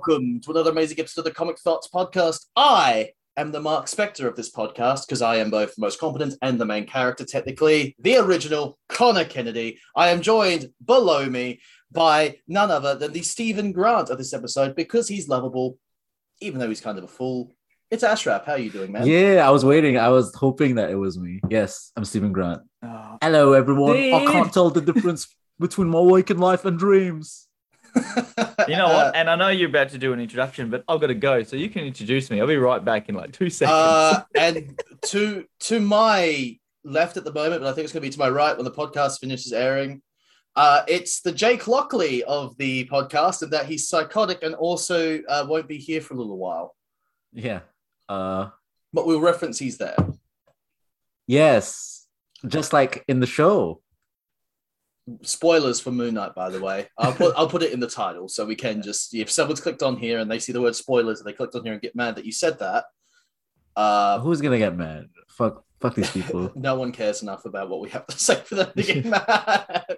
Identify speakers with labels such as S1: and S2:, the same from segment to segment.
S1: and welcome to another amazing episode of the Comic Thoughts Podcast. I am the Marc Spector of this podcast because I am both the most competent and the main character, technically, the original Connor Kennedy. I am joined below me by none other than the Steven Grant of this episode because he's lovable, even though he's kind of a fool. It's Ashraf. How are you doing, man?
S2: Yeah, I was waiting. I was hoping that it was me. Yes, I'm Steven Grant.
S1: Oh,
S2: Hello, everyone. I can't tell the difference between my waking life and dreams.
S3: You know what? And I know you're about to do an introduction, but I've got to go. So you can introduce me. I'll be right back in like two seconds.
S1: Uh, and to to my left at the moment, but I think it's going to be to my right when the podcast finishes airing. Uh, it's the Jake Lockley of the podcast, and that he's psychotic and also uh, won't be here for a little while.
S2: Yeah. Uh
S1: But we'll reference he's there.
S2: yes. Just like in the show.
S1: Spoilers for Moon Knight, by the way. I'll put I'll put it in the title so we can just if someone's clicked on here and they see the word spoilers and they clicked on here and get mad that you said that. Uh,
S2: Who's gonna get mad? Fuck fuck these people.
S1: no one cares enough about what we have to say for them to get mad.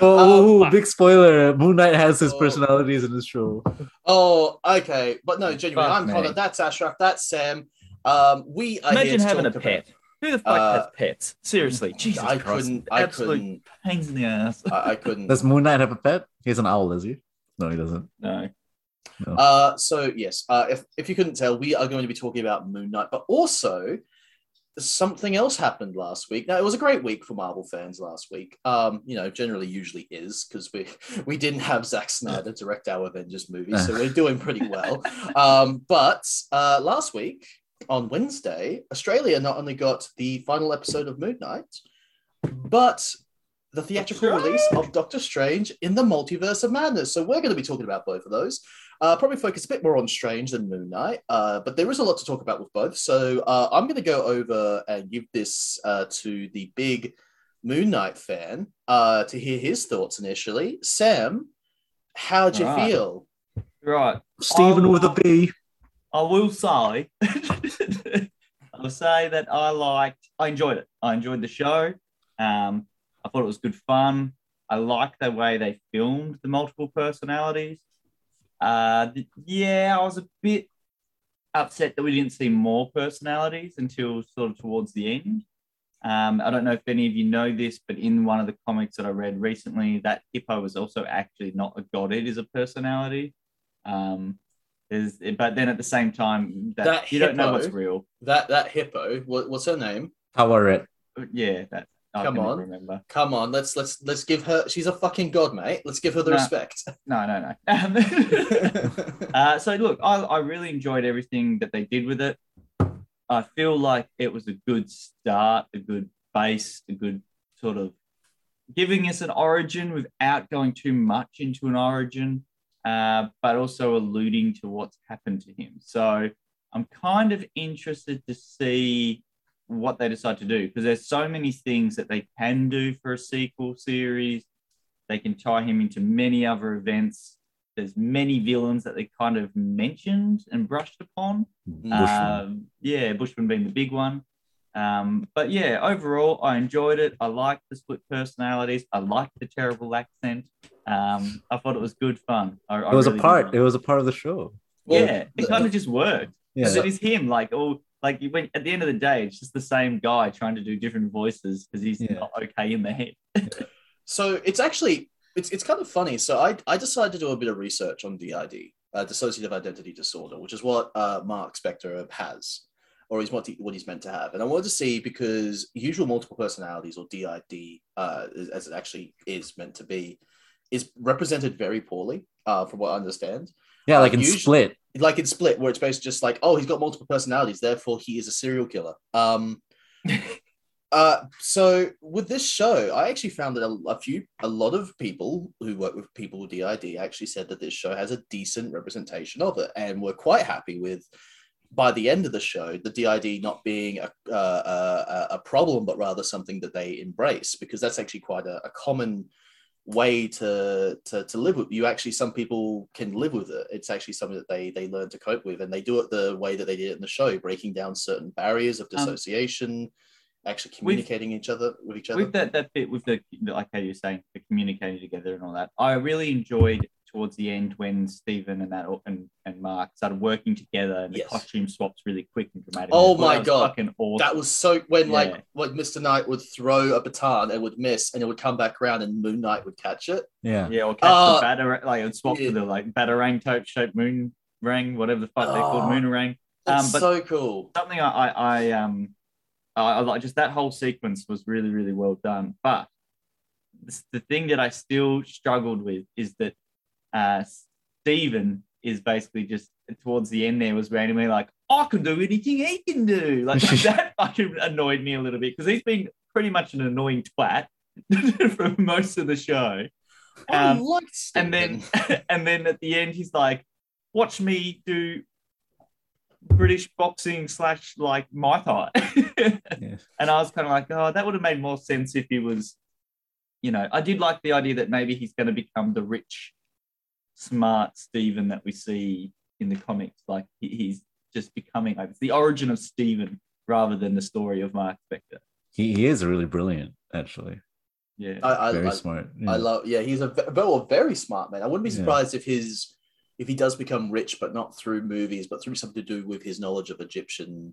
S2: oh,
S1: Um,
S2: big spoiler. Moon Knight has his
S1: Oh.
S2: personalities in this show.
S1: Oh, okay. But no, genuinely,
S3: Fuck
S1: I'm
S3: me.
S1: Connor. That's Ashraf. That's Sam. Um, we are here
S3: Imagine
S1: to
S3: having a
S1: talk
S3: pet. Who the fuck
S1: Uh,
S3: has pets? Seriously, Jesus
S1: I
S3: Christ.
S1: couldn't. I
S3: Absolute
S1: couldn't.
S3: pains in the ass.
S1: I, I couldn't.
S2: Does Moon Knight have a pet? He's an owl, is he? No, he doesn't.
S3: No.
S1: Uh, so yes, uh, if if you couldn't tell, we are going to be talking about Moon Knight, but also something else happened last week. Now it was a great week for Marvel fans last week. Um, you know, generally usually is because we we didn't have Zack Snyder direct our Avengers movie, so we're doing pretty well. Um, but uh, last week on Wednesday, Australia not only got the final episode of Moon Knight, but the theatrical release of Doctor Strange in the Multiverse of Madness. So we're going to be talking about both of those. Uh, probably focus a bit more on Strange than Moon Knight, uh, but there is a lot to talk about with both. So uh, I'm going to go over and give this uh, to the big Moon Knight fan uh, to hear his thoughts initially. Sam, how'd you
S3: Alright.
S1: feel?
S3: Right.
S2: Steven
S3: Oh.
S2: with a B.
S3: I will say, I will say that I liked, I enjoyed it. I enjoyed the show. Um, I thought it was good fun. I like the way they filmed the multiple personalities. Uh, yeah, I was a bit upset that we didn't see more personalities until sort of towards the end. Um, I don't know if any of you know this, but in one of the comics that I read recently, that hippo was also actually not a god; it is a personality. Um, is but then at the same time, that,
S1: That
S3: you don't know what's real.
S1: That that hippo, what, what's her name?
S2: Power
S3: Yeah, that I
S1: Come on.
S3: remember.
S1: Come on, let's let's let's give her. She's a fucking god, mate. Let's give her the
S3: Nah.
S1: respect.
S3: No, no, no. Um, uh, so look, I, I really enjoyed everything that they did with it. I feel like it was a good start, a good base, a good sort of giving us an origin without going too much into an origin, uh, but also alluding to what's happened to him. So I'm kind of interested to see what they decide to do because there's so many things that they can do for a sequel series. They can tie him into many other events. There's many villains that they kind of mentioned and brushed upon.
S2: Bushman.
S3: Um, yeah, Bushman being the big one. Um, but yeah, overall, I enjoyed it. I liked the split personalities. I liked the terrible accent. Um, I thought it was good fun. I, I
S2: it was
S3: really
S2: a part. It was a part of the show.
S1: Well,
S3: yeah, it kind of just worked.
S2: Yeah.
S3: Because it is him, like all like you went at the end of the day, it's just the same guy trying to do different voices because he's
S2: Yeah.
S3: not okay in the head.
S1: So it's actually it's it's kind of funny. So I I decided to do a bit of research on DID, uh, dissociative identity disorder, which is what uh, Marc Spector has, or is what he, what he's meant to have. And I wanted to see because usual multiple personalities or DID, uh, as it actually is meant to be, is represented very poorly, uh, from what I understand.
S2: Yeah, like in
S1: Usually-
S2: Split.
S1: Like in Split, where it's basically just like, oh, he's got multiple personalities, therefore he is a serial killer. Um, uh, so with this show, I actually found that a, a few, a lot of people who work with people with DID actually said that this show has a decent representation of it, and were quite happy with. By the end of the show, the DID not being a, uh, a, a problem, but rather something that they embrace, because that's actually quite a, a common way to, to to live with. You actually some people can live with it. It's actually something that they they learn to cope with and they do it the way that they did it in the show breaking down certain barriers of
S3: Um,
S1: dissociation actually communicating each other with each other.
S3: With that that bit with the like how you're saying the communicating together and all that i really enjoyed towards the end when Steven and that and, and Mark started working together and
S1: Yes.
S3: the costume swaps really quick and dramatic.
S1: Oh
S3: I
S1: my
S3: that
S1: God.
S3: Awesome.
S1: That was so when
S3: Yeah.
S1: like when Mr. Knight would throw a baton and would miss and it would come back around and Moon Knight would catch it.
S3: yeah,
S2: Yeah.
S3: or catch
S1: Uh,
S3: the batter like it would swap
S1: yeah.
S3: to the like batarang type shaped moon ring, whatever the fuck they're
S1: Oh.
S3: called, moonerang.
S1: That's
S3: Um, but-
S1: so cool.
S3: something I, I, I um I, I like just that whole sequence was really really well done. But the thing that I still struggled with is that uh Steven is basically just towards the end there was randomly like I can do anything he can do. Like that fucking annoyed me a little bit because he's been pretty much an annoying twat for most of the show.
S1: I
S3: Um,
S1: liked
S3: and then and then at the end he's like watch me do british boxing slash like my thigh
S2: Yeah.
S3: and i was kind of like oh that would have made more sense if he was you know i did like the idea that maybe he's going to become the rich smart steven that we see in the comics like he's just becoming like it's the origin of steven rather than the story of marc spector
S2: He, he is really brilliant, actually.
S3: yeah
S1: I, I,
S2: Very
S1: I,
S2: smart.
S1: I love yeah, he's a ve- well, very smart man. I wouldn't be
S2: Yeah.
S1: surprised if his if he does become rich, but not through movies, but through something to do with his knowledge of Egyptian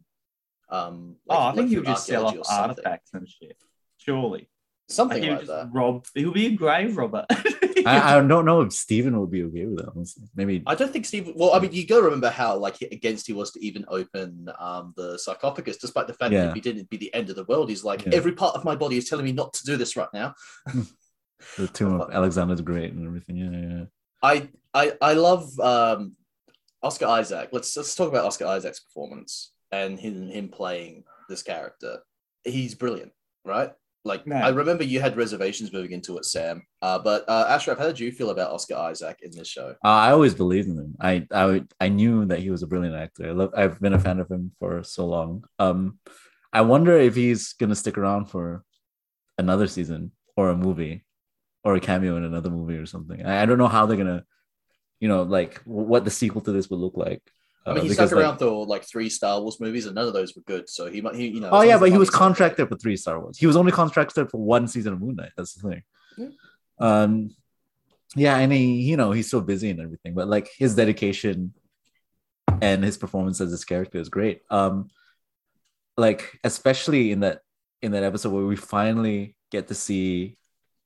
S1: um like-
S3: oh i think
S1: through
S3: he'll just sell off
S1: archaeology or something.
S3: artifacts and shit surely
S1: Something
S3: he'll
S1: like
S3: just
S1: that.
S3: rob he'll be a grave robber
S2: I, I don't know if Steven would be okay with that. Honestly. Maybe.
S1: I don't think Steve. Well, I mean, you got to remember how like against he was to even open um, the sarcophagus, despite the fact that
S2: Yeah.
S1: if he didn't, it'd be the end of the world. He's like,
S2: Yeah.
S1: every part of my body is telling me not to do this right now.
S2: the tomb of Alexander the Great and everything. Yeah, yeah. yeah.
S1: I I I love um, Oscar Isaac. Let's let's talk about Oscar Isaac's performance and him him playing this character. He's brilliant, right? Like
S3: Man.
S1: I remember you had reservations moving into it, Sam. Uh, but uh, Ashraf, how did you feel about Oscar Isaac in this show?
S2: Uh, I always believed in him. I, I I knew that he was a brilliant actor. I love. I've been a fan of him for so long. Um, I wonder if he's gonna stick around for another season or a movie, or a cameo in another movie or something. I, I don't know how they're gonna, you know, like what the sequel to this would look like.
S1: I mean,
S2: Uh,
S1: he
S2: because,
S1: stuck
S2: like-
S1: around for like three Star Wars movies, and none of those were good. So he might, he, you know.
S2: Oh yeah, but he was
S1: money's there.
S2: contracted for three Star Wars. He was only contracted for one season of Moon Knight. That's the thing.
S1: Yeah.
S2: Um, yeah, and he, you know, he's so busy and everything, but like his dedication and his performance as this character is great. Um, like especially in that in that episode where we finally get to see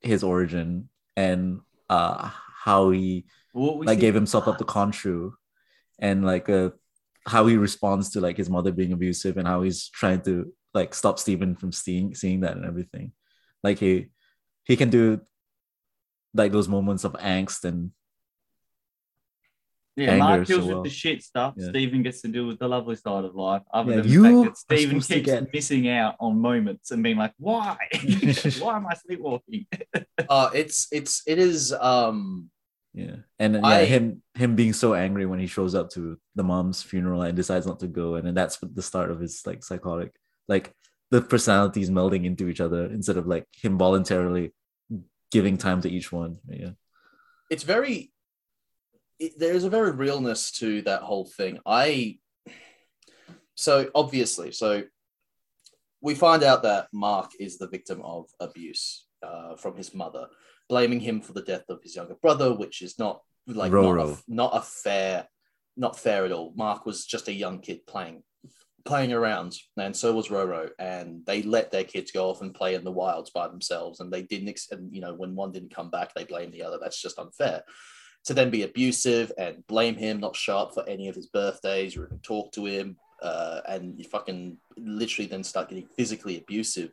S2: his origin and uh how he
S3: What we
S2: like gave himself up to Khonshu and like uh how he responds to like his mother being abusive and how he's trying to like stop Steven from seeing seeing that and everything. Like he he can do like those moments of angst and
S3: Yeah,
S2: anger
S3: Mark
S2: so
S3: deals
S2: well.
S3: with the shit stuff.
S2: Yeah.
S3: Steven gets to deal with the lovely side of life. Other
S2: Yeah,
S3: than
S2: you
S3: the fact that Steven
S2: supposed to
S3: keeps
S2: get-
S3: missing out on moments and being like, "Why? Why am I sleepwalking?"
S1: Uh, it's it's it is um
S2: yeah. And yeah
S1: I-
S2: him him being so angry when he shows up to the mom's funeral and decides not to go and then that's the start of his like psychotic like the personalities melding into each other instead of like him voluntarily giving time to each one. Yeah.
S1: It's very it, there's a very realness to that whole thing. I so obviously so we find out that mark is the victim of abuse uh, from his mother blaming him for the death of his younger brother which is not like not a, not a fair not fair at all. Mark was just a young kid playing playing around and so was roro and they let their kids go off and play in the wilds by themselves and they didn't ex- and you know when one didn't come back they blamed the other. That's just unfair. To then be abusive and blame him not show up for any of his birthdays or even talk to him uh, and you fucking literally then start getting physically abusive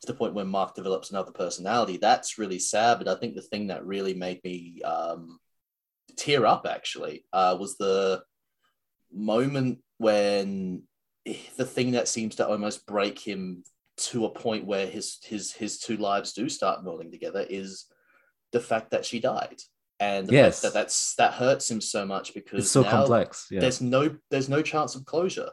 S1: to the point where mark develops another personality. That's really sad but i think the thing that really made me um, tear up actually uh, was the moment when the thing that seems to almost break him to a point where his his his two lives do start melding together is the fact that she died and
S2: Yes.
S1: that that's that hurts him so much because
S2: it's so
S1: now
S2: complex yeah.
S1: there's no there's no chance of closure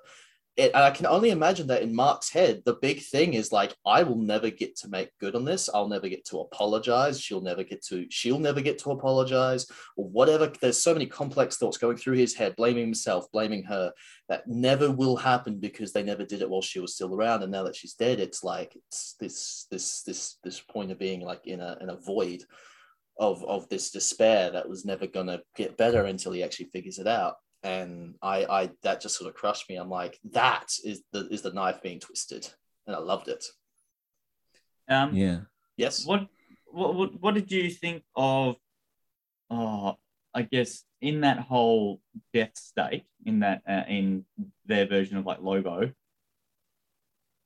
S1: it, i can only imagine that in mark's head the big thing is like i will never get to make good on this. I'll never get to apologize. She'll never get to she'll never get to apologize. Or whatever there's so many complex thoughts going through his head blaming himself blaming her that never will happen because they never did it while she was still around. And now that she's dead it's like it's this this this this point of being like in a in a void of of this despair that was never gonna get better until he actually figures it out. And I I that just sort of crushed me. I'm like, that is the is the knife being twisted, and I loved it.
S3: Um,
S2: Yeah.
S1: Yes.
S3: what, what what what did you think of? Oh, I guess in that whole death state, in that uh, in their version of like Lobo,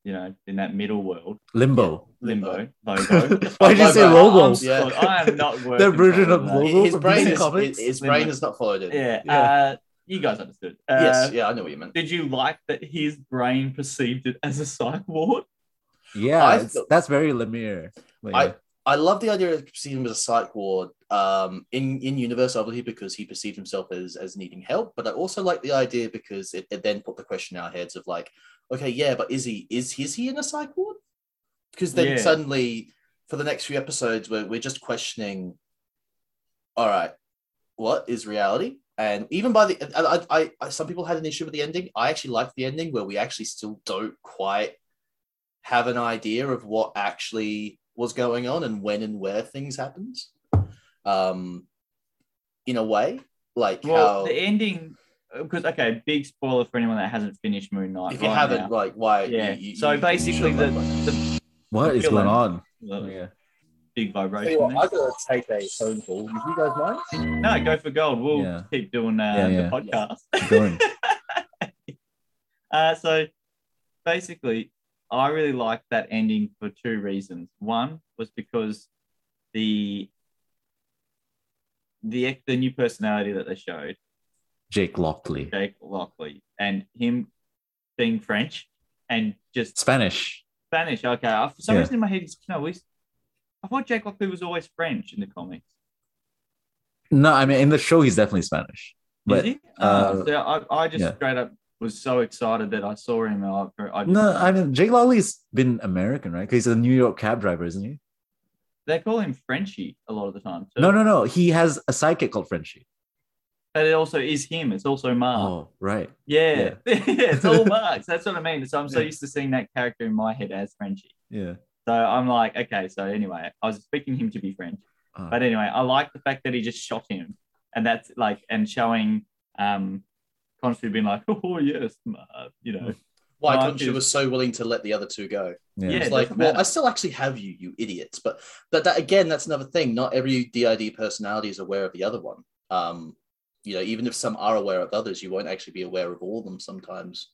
S3: you know, in that middle world,
S2: Limbo.
S3: limbo, Logo.
S2: Why did you say
S1: Lobo.
S2: Lobo?
S3: I'm
S1: Yeah.
S3: so- I am not working.
S2: Their version of
S3: on that.
S1: His brain
S2: DC
S1: is his, his brain is not followed in.
S3: Yeah,
S2: Yeah.
S3: Uh, you guys understood. Uh,
S1: yes. Yeah, I know what you meant.
S3: Did you like that his brain perceived it as a psych ward?
S2: Yeah,
S1: I
S2: that's very Lemire. But
S1: I- I love the idea of seeing him as a psych ward um, in in universe, obviously because he perceived himself as as needing help. But I also like the idea because it, it then put the question in our heads of like, okay, yeah, but is he is is he in a psych ward? Because then
S3: Yeah.
S1: suddenly, for the next few episodes, we're we're just questioning. All right, what is reality? And even by the, I, I, I, some people had an issue with the ending. I actually liked the ending where we actually still don't quite have an idea of what actually was going on and when and where things happened. Um, in a way, like
S3: Well,
S1: how
S3: the ending, because okay, big spoiler for anyone that hasn't finished Moon Knight.
S1: if you
S3: right
S1: haven't,
S3: now.
S1: like, why?
S3: yeah.
S1: you- you-
S3: so basically,
S1: you
S3: the,
S1: should,
S3: the,
S2: What is going on?
S3: the
S2: Yeah.
S3: Big vibration.
S1: you what,
S3: there.
S1: I gotta take a phone call. Would you guys mind?
S3: No, go for gold. We'll
S2: Yeah.
S3: keep doing uh,
S2: Yeah, yeah.
S3: the podcast.
S2: Keep.
S3: Uh, so basically, I really liked that ending for two reasons. One was because the the the new personality that they showed,
S2: Jake Lockley.
S3: Jake Lockley, and him being French and just
S2: Spanish.
S3: Spanish. Okay, for some
S2: Yeah.
S3: reason in my head, he's, no, he's, I thought Jake Lockley was always French in the comics.
S2: No, I mean in the show he's definitely Spanish. But
S3: Is he?
S2: uh,
S3: Uh, so I, I just
S2: yeah.
S3: straight up was so excited that I saw him. I, I just,
S2: no, I mean Jake Lockley's been American, right? Because he's a New York cab driver, isn't he?
S3: they call him Frenchie a lot of the time. Too.
S2: No, no, no. He has a sidekick called Frenchie.
S3: But it also is him. It's also Mark.
S2: Oh, right.
S3: Yeah. it's all Marks. That's what I mean. So I'm so used to seeing that character in my head as Frenchie.
S2: Yeah.
S3: So I'm like, okay, so anyway, I was expecting him to be French.
S2: Oh.
S3: But anyway, I like the fact that he just shot him. And that's like, and showing um Khonshu being like, oh, yes, Mark, you know.
S1: Why
S3: Mark
S1: Khonshu
S3: is-
S1: was so willing to let the other two go?
S2: yeah.
S3: Yeah.
S1: It's like, well,
S3: matter.
S1: I still actually have you, you idiots. But that, that again, that's another thing. Not every DID personality is aware of the other one. Um, you know, even if some are aware of others, you won't actually be aware of all of them sometimes.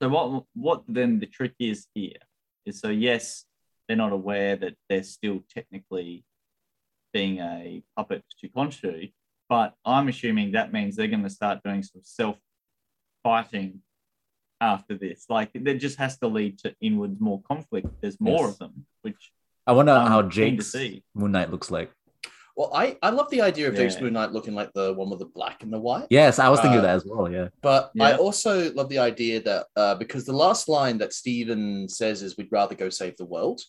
S3: So what what then the trick is here is so yes, they're not aware that they're still technically being a puppet to Khonshu, but I'm assuming that means they're going to start doing some self fighting after this. Like that just has to lead to inwards more conflict. There's more
S2: Yes.
S3: of them, which
S2: I wonder
S3: I'm
S2: how
S3: keen to
S2: Jake's. Moon Knight looks like.
S1: Well, I, I love the idea of
S3: Yeah.
S1: Jake's Moon Knight looking like the one with the black and the white.
S2: Yes, I was thinking
S1: Uh,
S2: that as well. Yeah.
S1: But I also love the idea that uh, because the last line that Steven says is we'd rather go save the world,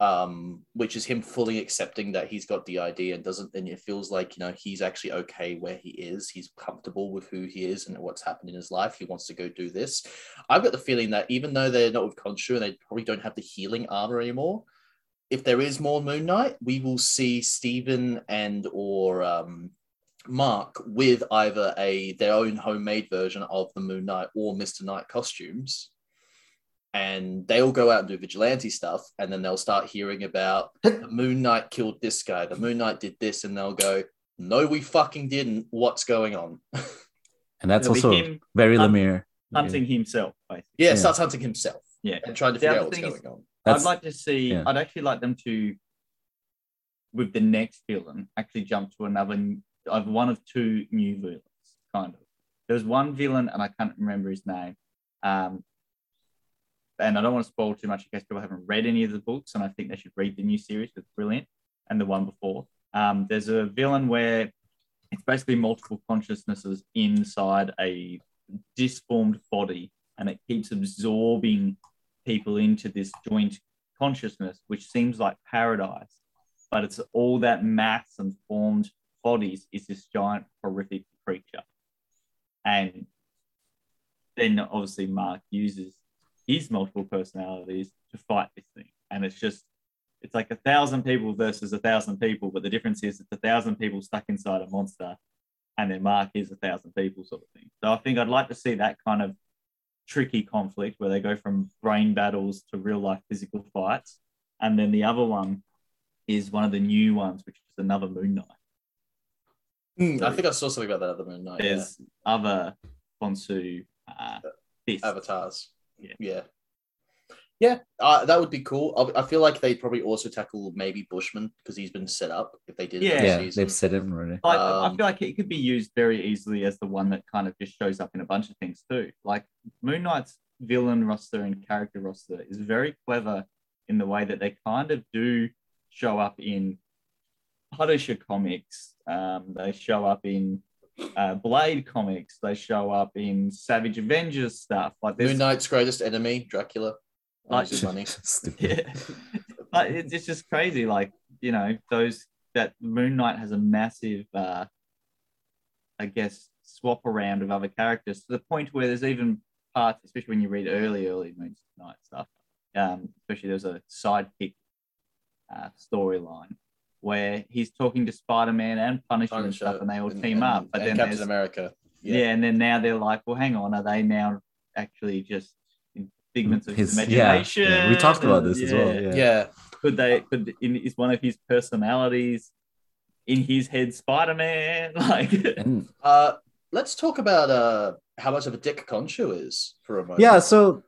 S1: um, which is him fully accepting that he's got the DID and doesn't, and it feels like, you know, he's actually okay where he is. He's comfortable with who he is and what's happened in his life. He wants to go do this. I've got the feeling that even though they're not with Khonshu and they probably don't have the healing armor anymore, if there is more Moon Knight, we will see Steven and or um, Mark with either a their own homemade version of the Moon Knight or Mister Knight costumes, and they'll go out and do vigilante stuff, and then they'll start hearing about the Moon Knight killed this guy, the Moon Knight did this, and they'll go, "No, we fucking didn't. What's going on?"
S2: And that's also
S3: him
S2: very
S3: hunt-
S2: Lemire.
S3: hunting himself, basically.
S1: yeah,
S2: Yeah.
S1: starts hunting himself
S3: Yeah.
S1: and trying to
S3: The
S1: figure out what's
S3: thing is-
S1: on.
S2: That's,
S3: I'd like to see.
S2: yeah.
S3: I'd actually like them to, with the next villain, actually jump to another n- of one of two new villains. Kind of. there was one villain, and I can't remember his name. Um, and I don't want to spoil too much in case people haven't read any of the books, and I think they should read the new series. It's brilliant, and the one before. Um, there's a villain where it's basically multiple consciousnesses inside a disformed body, and it keeps absorbing people into this joint consciousness, which seems like paradise, but it's all that mass and formed bodies is this giant horrific creature. And then obviously Mark uses his multiple personalities to fight this thing. And it's just it's like a thousand people versus a thousand people, but the difference is it's a thousand people stuck inside a monster, and then Mark is a thousand people, sort of thing. So I think I'd like to see that kind of tricky conflict where they go from brain battles to real life physical fights, and then the other one is one of the new ones, which is another Moon Knight.
S1: Hmm, I think I saw something about that other Moon Knight. Yeah.
S3: There's other Khonshu uh.
S1: Avatars.
S3: Yeah.
S1: Yeah. Yeah, uh, that would be cool. I, I feel like they'd probably also tackle maybe Bushman because he's been set up if they did.
S3: Yeah.
S2: Yeah, they've set him already.
S3: Like, I
S1: Um,
S3: feel like it could be used very easily as the one that kind of just shows up in a bunch of things too. Like Moon Knight's villain roster and character roster is very clever in the way that they kind of do show up in Punisher comics. Um, they show up in uh, Blade comics. They show up in Savage Avengers stuff. Like
S1: Moon Knight's greatest enemy, Dracula.
S3: Like-
S1: his money.
S3: Yeah. it's just crazy. Like, you know, those that Moon Knight has a massive, uh, I guess, swap around of other characters to the point where there's even parts, especially when you read early, early Moon Knight stuff. Um, especially there's a sidekick uh, storyline where he's talking to Spider Man and Punisher, and stuff, and they all
S1: and-
S3: team
S1: and-
S3: up. But
S1: and
S3: then
S1: Captain
S3: there's
S1: America.
S3: yeah. and then now they're like, well, hang on, are they now actually just figments of his,
S2: His- yeah,
S3: imagination?
S2: yeah, we talked about
S3: And,
S2: this as well, yeah.
S1: yeah.
S3: Could they? Could in, is one of his personalities in his head Spider-Man? Like,
S1: Uh, let's talk about uh how much of a dick Khonshu is for a moment.
S2: yeah, so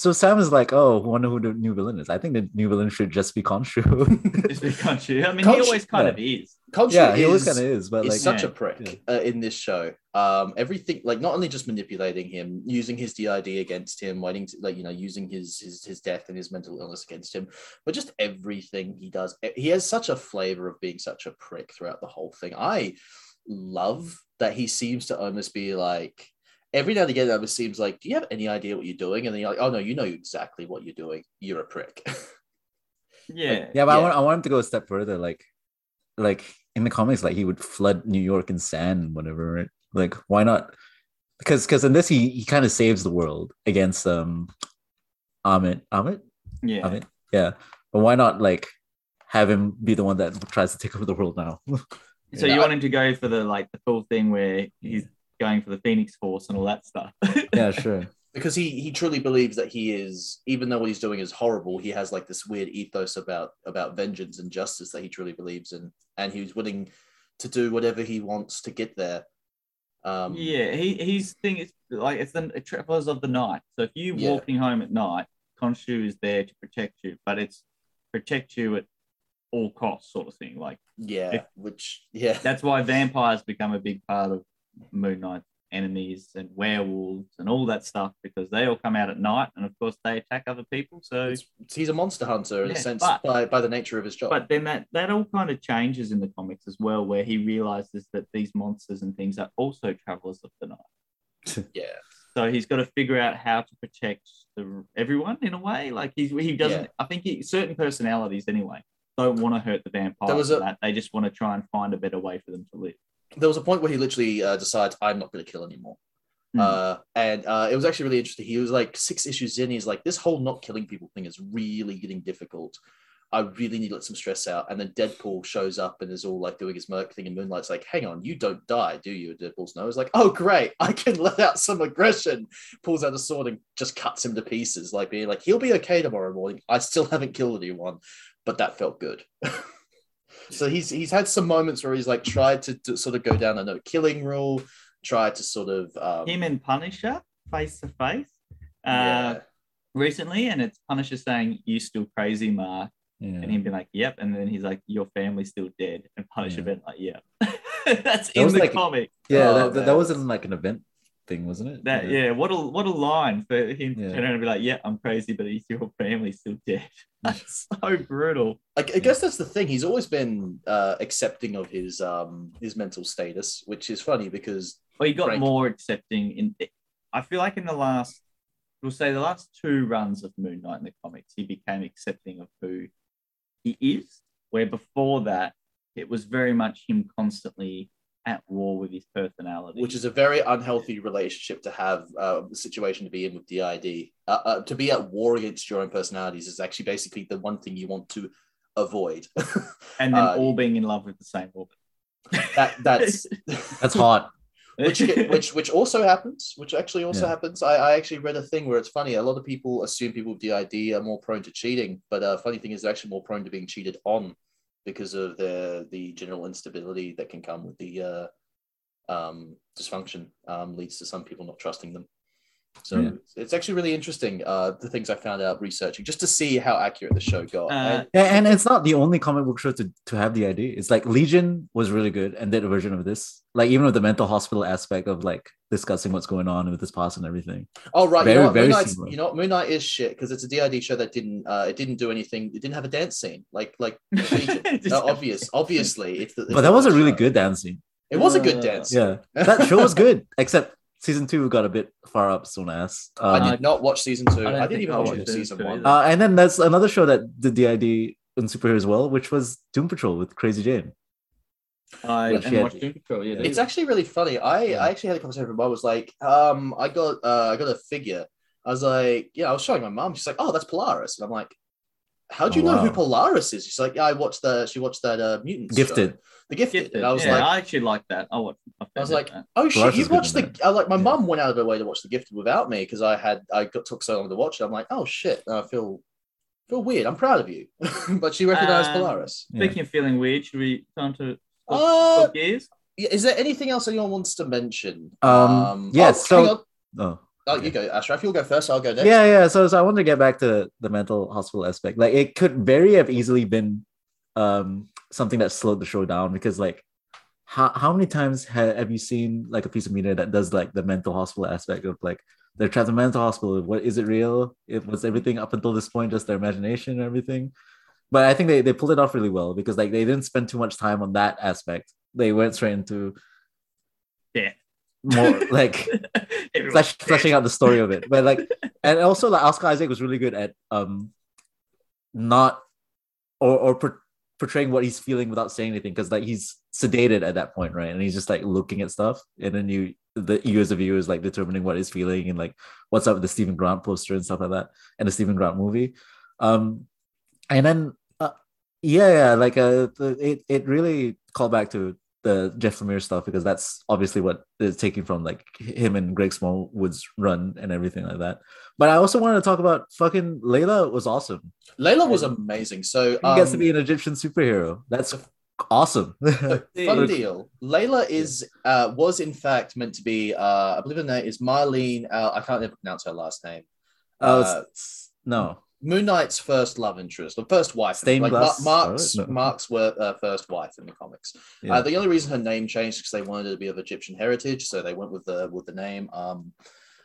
S2: so Sam is like, oh, wonder who the new villain is. I think the new villain should just be Khonshu.
S3: just be country. I mean,
S1: Khonshu-
S3: he always kind
S2: yeah.
S3: of is.
S1: Khonshu
S2: yeah, he always kind of is, but
S1: is
S2: like,
S1: such a
S3: Yeah.
S1: prick uh, in this show. Um, everything like not only just manipulating him, using his DID against him, waiting to like you know using his his his death and his mental illness against him, but just everything he does. He has such a flavor of being such a prick throughout the whole thing. I love that he seems to almost be like every now and again. It almost seems like, do you have any idea what you're doing? And then you're like, oh no, you know exactly what you're doing. You're a prick.
S3: Yeah.
S2: yeah, but I want I want him to go a step further. Like, like in the comics, like he would flood New York in sand and whatever. Right? Like, why not? Because because in this he he kind of saves the world against um Ammit Ammit
S3: Yeah.
S2: Ammit yeah. But why not like have him be the one that tries to take over the world now?
S3: So
S1: Yeah,
S3: you want him to go for the like the full thing where he's going for the Phoenix Force and all that stuff.
S2: yeah, sure.
S1: because he he truly believes that he is even though what he's doing is horrible he has like this weird ethos about about vengeance and justice that he truly believes in and he's willing to do whatever he wants to get there um
S3: Yeah, he his thing is like it's the travelers of the night. So if you
S1: Yeah.
S3: walking home at night, Khonshu is there to protect you, but it's protect you at all costs, sort of thing. Like
S1: yeah
S3: If-
S1: which yeah
S3: that's why vampires become a big part of Moon Knight's enemies and werewolves and all that stuff because they all come out at night, and of course they attack other people. So,
S1: it's, he's a monster hunter in a sense
S3: but-
S1: by, by the nature of his job
S3: but then that that all kind of changes in the comics as well, where he realizes that these monsters and things are also travelers of the night.
S1: yeah
S3: So he's got to figure out how to protect the, everyone in a way. Like he's, he doesn't.
S1: Yeah.
S3: I think he, certain personalities anyway don't want to hurt the vampires.
S1: There was a-
S3: that. They just want to try and find a better way for them to live.
S1: There was a point where he literally uh, decides i'm not going to kill anymore
S3: Hmm.
S1: Uh, and uh, it was actually really interesting. He was like six issues in. He's like, this whole not killing people thing is really getting difficult. I really need to let some stress out. And then Deadpool shows up and is all like doing his Merc thing, and Moon Knight's like, hang on, you don't die, do you? And Deadpool's no. It's like, oh, great, I can let out some aggression. Pulls out a sword and just cuts him to pieces, like being like, he'll be okay tomorrow morning. I still haven't killed anyone, but that felt good. so he's he's had some moments where he's like tried to, to sort of go down a no killing rule, tried to sort of um,
S3: Him and Punisher face to face
S1: yeah.
S3: uh, recently, and it's Punisher saying, "You still crazy, Mark,"
S2: Yeah.
S3: and him being like, "Yep," and then he's like, "Your family's still dead," and Punisher
S2: Yeah.
S3: being like, "Yep." That's in
S2: was
S3: the
S2: like-
S3: comic.
S2: Yeah,
S1: Oh,
S2: that, that, that wasn't like an event thing, wasn't it?
S3: That yeah, what a what a line for him to turn around and be like, "Yeah, I'm crazy, but your family's still dead." That's so brutal.
S1: I, I guess that's the thing. He's always been uh, accepting of his um his mental status, which is funny because
S3: Well, he got
S1: Frank.
S3: more accepting in. I feel like in the last, we'll say the last two runs of Moon Knight in the comics, he became accepting of who he is. Where before that, it was very much him constantly at war with his personality.
S1: which is a very unhealthy relationship to have uh, the situation to be in with DID. Uh, uh, to be at war against your own personalities is actually basically the one thing you want to avoid.
S3: and then
S1: uh,
S3: all being in love with the same woman.
S1: that that's
S2: That's hot.
S1: which which which also happens. Which actually also
S2: Yeah.
S1: happens. I, I actually read a thing where it's funny. A lot of people assume people with DID are more prone to cheating, but uh, funny thing is they're actually more prone to being cheated on because of the the general instability that can come with the uh, um, dysfunction. Um, leads to some people not trusting them. So
S2: Yeah.
S1: it's, it's actually really interesting. Uh, the things I found out researching just to see how accurate the show got.
S3: Uh,
S1: And-
S2: Yeah, and it's not the only comic book show to, to have the idea. It's like Legion was really good and did a version of this. Like even with the mental hospital aspect of like discussing what's going on with his past and everything.
S1: Oh right,
S2: Very,
S1: you know what?
S2: very
S1: Moon Knight's-
S2: similar.
S1: you know what? Moon Knight is shit because it's a DID show that didn't uh, it didn't do anything. It didn't have a dance scene like like Legion. Obvious, obviously. It's the,
S2: But that was a really
S1: show.
S2: good scene.
S1: It was a good dance.
S2: Yeah. That show was good, except season two got a bit far up soon ass.
S1: I
S2: Um,
S1: did not watch season two.
S3: I
S1: I, didn't even
S3: I
S1: watch season
S3: season
S1: one.
S2: uh, and then there's another show that did the ID in superhero as well, which was Doom Patrol with Crazy Jane.
S3: I
S2: Which
S3: and
S2: had-
S3: watched Doom Patrol. Yeah,
S1: It's actually really funny. I,
S2: Yeah.
S1: I actually had a conversation with my mom. I was like, um, I got uh, I got a figure. I was like, yeah, I was showing my mom. She's like, oh, that's Polaris. And I'm like, how do you
S2: Oh,
S1: know who. Polaris is? She's like, yeah, I watched the she watched that uh mutants show.
S2: Gifted.
S1: the gifted.
S3: Gifted.
S1: And I was
S3: yeah,
S1: like,
S3: I actually like that. I watched. I,
S1: I was like,
S3: that.
S1: oh shit, you watched the. I like my
S2: Yeah.
S1: mum went out of her way to watch the gifted without me because I had I got took so long to watch it. I'm like, oh shit, I feel feel weird. I'm proud of you, but she recognized
S3: Um,
S1: Polaris.
S2: Yeah.
S3: Speaking of feeling weird, should we turn to
S1: Uh,
S3: Top Gears?
S1: Is there anything else anyone wants to mention?
S2: Um, yes,
S1: oh,
S2: so-
S1: hang on.
S2: Oh.
S1: You go, Ashraf. You'll go first. I'll go next.
S2: Yeah, yeah. So, so I want to get back to the mental hospital aspect. Like, it could very have easily been um something that slowed the show down because, like, how how many times ha- have you seen like a piece of media that does like the mental hospital aspect of like they're trapped in a mental hospital? What is it real? It was everything up until this point just their imagination and everything. But I think they, they pulled it off really well because like they didn't spend too much time on that aspect. They went straight into
S3: Yeah.
S2: More like flesh, fleshing out the story of it. But like, and also like Oscar Isaac was really good at um, not or or por- portraying what he's feeling without saying anything because like he's sedated at that point, right? And he's just like looking at stuff, and then you the you as a viewer is like determining what he's feeling and like what's up with the Steven Grant poster and stuff like that, and the Steven Grant movie. Um, and then uh, yeah, yeah, like uh, it it really called back to the Jeff Lemire stuff because that's obviously what is taking from like him and Greg Smallwood's run and everything like that. But I also wanted to talk about fucking Layla was awesome.
S1: Layla was amazing. So
S2: He gets to
S1: um,
S2: be an Egyptian superhero. That's awesome.
S1: Fun deal. Layla is uh, was in fact meant to be. Uh, I believe her name is Marlene. Uh, I can't ever pronounce her last name.
S2: Oh,
S1: Uh,
S2: it's- no.
S1: Moon Knight's first love interest, the first wife,
S2: Stained
S1: like
S2: glass
S1: Ma- Mark's
S2: scarlet? No.
S1: Mark's were uh, first wife in the comics.
S2: Yeah.
S1: Uh, the only reason her name changed because they wanted her to be of Egyptian heritage, so they went with the with the name. Um,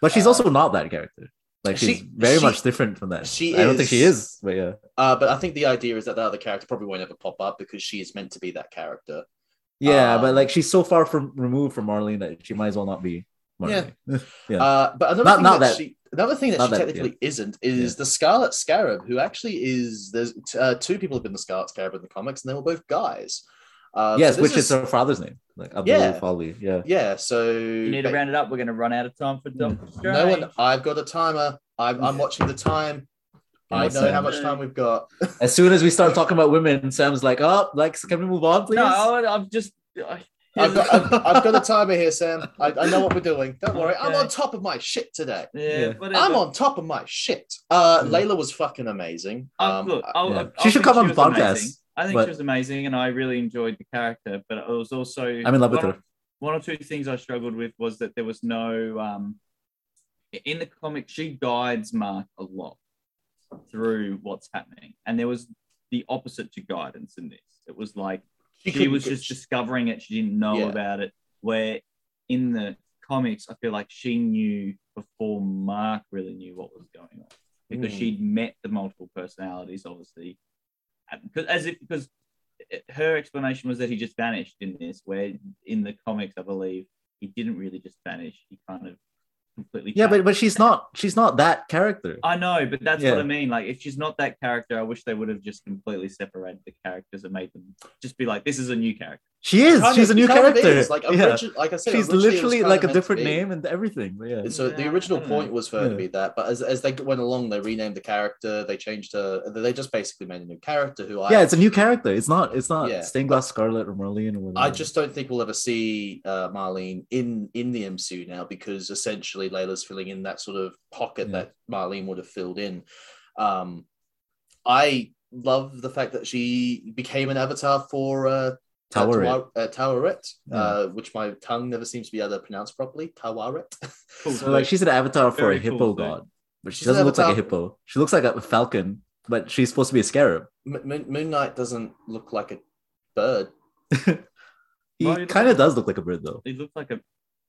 S2: But she's
S1: uh,
S2: also not that character. Like she's
S1: she-
S2: very
S1: she-
S2: much different from that.
S1: she
S2: I don't think she
S1: is-
S2: is, but yeah.
S1: uh, but I think the idea is that the other character probably won't ever pop up because she is meant to be that character.
S2: Yeah, but
S1: Um,
S2: like she's so far from removed from Marlene that she might as well not be Marlene. Yeah.
S1: Uh, but another
S2: Not-
S1: thing
S2: not
S1: that,
S2: that-
S1: she another thing that
S2: not
S1: she
S2: that,
S1: technically isn't is the Scarlet Scarab, who actually is there's uh, two people have been the Scarlet Scarab in the comics, and they were both guys. Uh,
S2: yes,
S1: so
S2: which
S1: this
S2: is her father's name, like Abdul
S1: Yeah.
S2: Fali. Yeah.
S1: yeah. So
S3: You need to round it up. We're going to run out of time for Doctor Strange.
S1: no one. I've got a timer. I'm, I'm watching the time. I
S2: Yeah,
S1: know how much time we've got.
S2: As soon as we start talking about women, Sam's like, "Oh, like, can we move on, please?"
S3: No, I- I'm just. I-
S1: I've got, I've, I've got a timer here, Sam. I, I know what we're doing. Don't worry. I'm on top of my shit today.
S3: yeah,
S2: Yeah.
S1: I'm on top of my shit. Uh,
S2: Yeah.
S1: Layla was fucking amazing.
S3: Uh,
S1: Um,
S3: look, I'll,
S2: yeah.
S3: I'll
S2: She should
S3: think
S2: come on the podcast.
S3: I think
S2: but-
S3: she was amazing, and I really enjoyed the character. But it was also
S2: I'm in love with her.
S3: Or, one or two things I struggled with was that there was no um, in the comic. She guides Mark a lot through what's happening, and there was the opposite to guidance in this. It was like she,
S1: couldn't
S3: was just discovering it. She didn't know
S1: Yeah.
S3: about it. Where in the comics, I feel like she knew before Mark really knew what was going on because
S1: Mm.
S3: she'd met the multiple personalities, obviously. Because as if because her explanation was that he just vanished in this, where in the comics, I believe he didn't really just vanish. He kind of completely.
S2: Yeah, but but she's not she's not that character.
S3: I know, but that's
S2: Yeah.
S3: what I mean. Like, if she's not that character, I wish they would have just completely separated the characters and made them just be like, this is a new character.
S2: She is.
S1: Kind
S2: She's
S1: of-
S2: a new character.
S1: Like,
S2: yeah.
S1: origi- like I said,
S2: She's
S1: originally
S2: literally like a different name and everything. But yeah.
S1: And so the original point
S3: know.
S1: was for her to be that, but as, as they went along, they renamed the character. They changed her. They just basically made a new character who I
S2: yeah, it's a new character. It's not. It's not
S1: Yeah.
S2: stained glass Scarlet or Marlene or whatever.
S1: I just don't think we'll ever see uh, Marlene in in the MCU now because essentially Layla's filling in that sort of pocket
S2: Yeah.
S1: that Marlene would have filled in. Um, I love the fact that she became an avatar for uh,
S2: Tower.
S1: uh, uh, Taweret,
S2: Yeah.
S1: uh, which my tongue never seems to be able to pronounce properly. Taweret.
S3: Cool.
S2: So like she's an avatar for
S3: Very
S2: a hippo
S3: cool thing.
S2: god, but she
S1: She's
S2: doesn't look like a hippo. She looks like a falcon, but she's supposed to be a scarab.
S1: M- Moon Moon Knight doesn't look like a bird.
S2: he
S3: Well,
S2: kind of does look like a bird though.
S3: he looks like a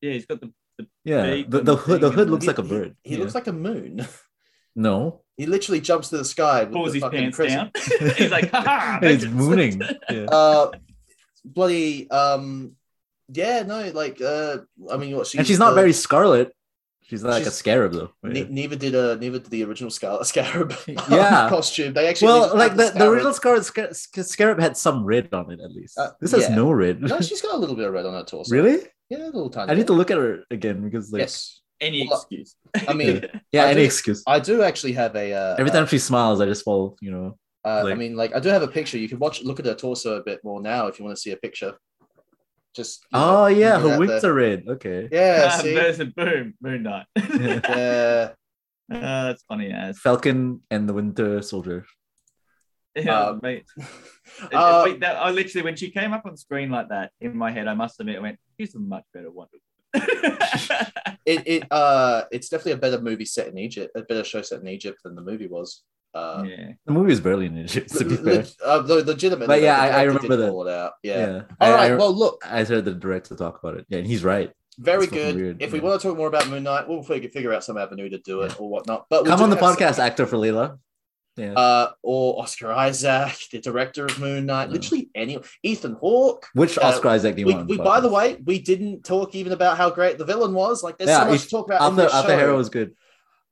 S3: yeah. He's got the, the
S2: Yeah,
S3: Beak
S2: the, the hood the hood looks
S1: He-
S2: like a
S1: he-
S2: bird.
S1: He, looks like a moon.
S2: no,
S1: He literally jumps to the sky with
S3: pulls
S1: the
S3: his
S1: fucking
S3: pants
S1: crescent.
S3: down. He's like, ha
S2: it's mooning. Yeah.
S1: uh bloody um yeah no like uh i mean what she's
S2: and she's not
S1: the-
S2: very scarlet. She's like a scarab though.
S1: ne-
S2: Yeah.
S1: neither did uh neither did the original Scarlet Scarab
S2: Yeah.
S1: costume. They actually
S2: Well, like
S1: had
S2: the, the
S1: scarab.
S2: original scarlet scar- scarab had some red on it at least.
S1: Uh,
S2: this has
S1: yeah.
S2: no red.
S1: No, she's got a little bit of red on her torso.
S2: really?
S1: Yeah, a little tiny.
S2: I need
S1: bit.
S2: to look at her again because like
S1: yes,
S3: Any
S1: Well,
S3: excuse.
S1: I mean,
S2: yeah,
S1: I
S2: any
S1: do-
S2: excuse.
S1: I do actually have a. Uh,
S2: Every time she smiles, I just fall. You know.
S1: Uh, I mean, like I do have a picture. You can watch, look at her torso a bit more now if you want to see a picture. Just. you know,
S2: Oh yeah, her
S1: out
S2: wings
S1: there.
S2: are red. Okay.
S1: Yeah.
S3: Ah,
S1: see.
S3: there's a boom, Moon Knight.
S1: Yeah.
S3: Ah, that's funny as.
S2: Falcon and the Winter Soldier.
S3: Yeah,
S1: Um,
S3: mate.
S1: Uh,
S3: Wait, that, I literally, when she came up on screen like that, in my head, I must admit, I went, "She's a much better Wonder Woman."
S1: it, it uh it's definitely a better movie set in Egypt, a better show set in Egypt than the movie was. Uh,
S3: yeah.
S2: The movie is barely in Egypt, to be fair.
S1: uh, le- legitimately,
S2: But yeah, I- I remember that.
S1: it out. Yeah.
S2: I-
S1: All
S2: I-
S1: right.
S2: I,
S1: well, look,
S2: I heard the director talk about it. Yeah, and he's right.
S1: very good.
S2: weird,
S1: if we want to talk more about Moon Knight, we'll figure, figure out some avenue to do it or whatnot. But we
S2: Come on the
S1: have some-
S2: podcast, actor for Layla. Yeah.
S1: uh, or Oscar Isaac, the director of Moon Knight.
S2: Yeah.
S1: Literally any Ethan Hawke.
S2: Which
S1: uh,
S2: Oscar Isaac do you
S1: We,
S2: want?
S1: we, by the way, we didn't talk even about how great the villain was. Like, there's
S2: Yeah,
S1: so much to talk about
S2: Arthur, Arthur. Harrow was good.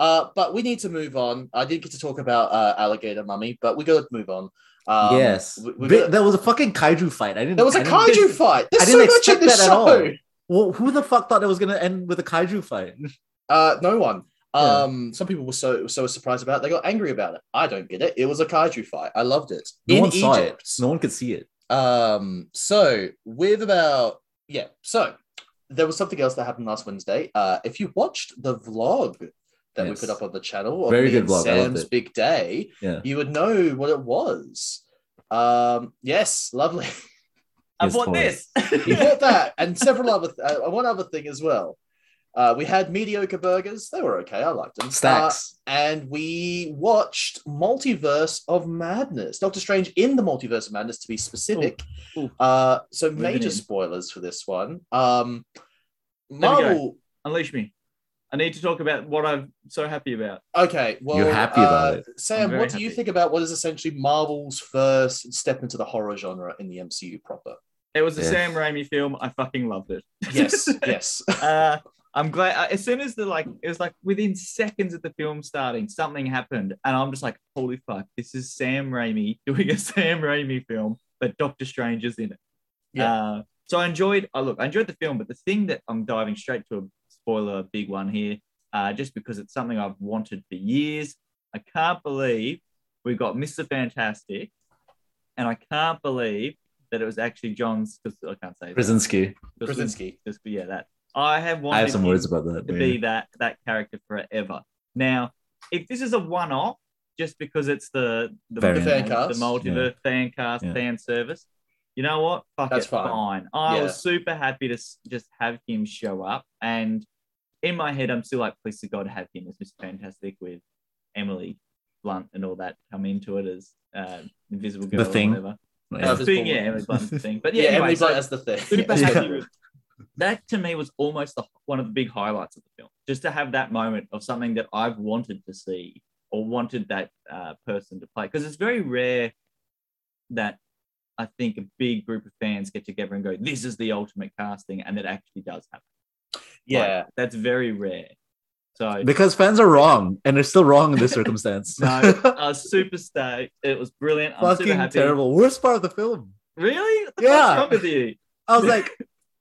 S1: Uh, but we need to move on. I didn't get to talk about uh, Alligator Mummy, but we got to move on. Um,
S2: yes.
S1: we- we got-
S2: there was a fucking kaiju fight. I didn't.
S1: there was a
S2: I
S1: kaiju fight. There's
S2: I didn't
S1: in
S2: expect
S1: this
S2: that at
S1: show.
S2: all. Well, who the fuck thought it was gonna end with a kaiju fight?
S1: Uh, no one.
S2: Yeah.
S1: Um, some people were so so surprised about it. They got angry about it. I don't get it. It was a kaiju fight. I loved it.
S2: No
S1: in
S2: one saw
S1: Egypt.
S2: it. No one could see it.
S1: Um, so with about yeah, so there was something else that happened last Wednesday. Uh, if you watched the vlog that we put up on the channel, of
S2: Very good
S1: and
S2: vlog. I loved
S1: Sam's big day,
S2: Yeah.
S1: you would know what it was. Um, yes, lovely.
S3: I
S2: His
S3: bought this.
S1: you bought that and several other th- uh, one other thing as well. Uh, we had mediocre burgers. They were okay. I liked them. Uh,
S2: Stacks.
S1: and we watched Multiverse of Madness. Doctor Strange in the Multiverse of Madness, to be specific.
S3: Ooh. Ooh.
S1: Uh, so
S3: Moving
S1: major
S3: in.
S1: spoilers for this one. Um,
S3: me.
S1: Marvel.
S3: Unleash me. I need to talk about what I'm so happy about.
S1: Okay, well,
S2: You're happy about
S1: uh,
S2: it.
S1: Sam, what do you think about what is essentially Marvel's first step into the horror genre in the MCU proper?
S3: It was a
S2: Yeah.
S3: Sam Raimi film. I fucking loved it.
S1: Yes, yes.
S3: uh, I'm glad. uh, As soon as the like, it was like within seconds of the film starting, something happened, and I'm just like, holy fuck, this is Sam Raimi doing a Sam Raimi film, but Doctor Strange is in it.
S1: Yeah.
S3: Uh, so I enjoyed. I look, I enjoyed the film, but the thing that I'm diving straight to a spoiler, big one here, uh, just because it's something I've wanted for years. I can't believe we got Mr. Fantastic, and I can't believe that it was actually John's. Because I can't say that.
S2: Brzezinski.
S1: Krasinski.
S3: Just, yeah, that I have wanted
S2: I have some words about that.
S3: to
S2: but
S3: be that that character forever. Now, if this is a one-off, just because it's the the,
S2: Variant.
S3: the,
S1: Fan cast.
S3: the multiverse fan cast,
S2: Yeah.
S3: fan service, you know what? Fuck
S1: That's
S3: it,
S1: fine.
S3: I
S1: Yeah.
S3: was super happy to just have him show up, and in my head, I'm still like, please to God, have him as Mr. Fantastic with Emily Blunt and all that come into it as uh, Invisible Girl,
S2: The Thing.
S3: or whatever.
S2: Yeah.
S1: Uh,
S3: The thing, yeah, Emily Blunt's the thing. But
S1: Yeah,
S3: yeah, anyway,
S1: Emily
S3: so-
S1: Blunt as the thing.
S3: super
S1: Yes.
S3: happy that to me was almost the, one of the big highlights of the film just to have that moment of something that i've wanted to see or wanted that uh, person to play because it's very rare that i think a big group of fans get together and go this is the ultimate casting and it actually does happen
S1: Yeah.
S3: Like, that's very rare so
S2: Because fans are wrong, and they're still wrong in this circumstance.
S3: no i was super stoked it was brilliant i'm super happy
S2: terrible. Worst part of the film.
S3: really What
S2: Yeah.
S3: fuck's wrong with you
S2: I was like,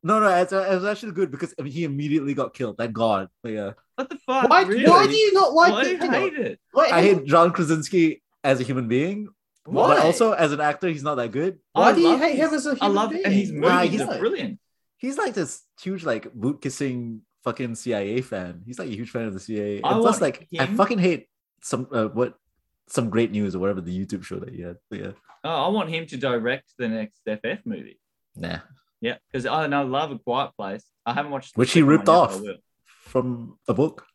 S2: no, no, it's, it was actually good because I mean, he immediately got killed. Thank God. But yeah,
S3: What the fuck?
S1: Why,
S3: really?
S1: why do you not like
S3: Why do you hate it?
S1: Wait,
S2: I hate John Krasinski as a human being,
S1: Why?
S2: but also as an actor, he's not that good.
S1: Why
S3: I
S1: do you
S3: love
S1: hate
S3: his-
S1: him as a
S3: I
S1: human I
S3: love
S1: being?
S3: and his
S2: Why,
S3: movies
S2: he's-
S3: are brilliant.
S2: He's like this huge like boot kissing fucking CIA fan. He's like a huge fan of the CIA.
S3: I
S2: And plus, like I fucking hate some uh, what some great news or whatever the YouTube show that he had. But yeah,
S3: Oh, I want him to direct the next FF movie.
S2: nah.
S3: Yeah, because I, I love A Quiet Place. I haven't watched
S2: Which he ripped
S3: yet,
S2: off. From a book.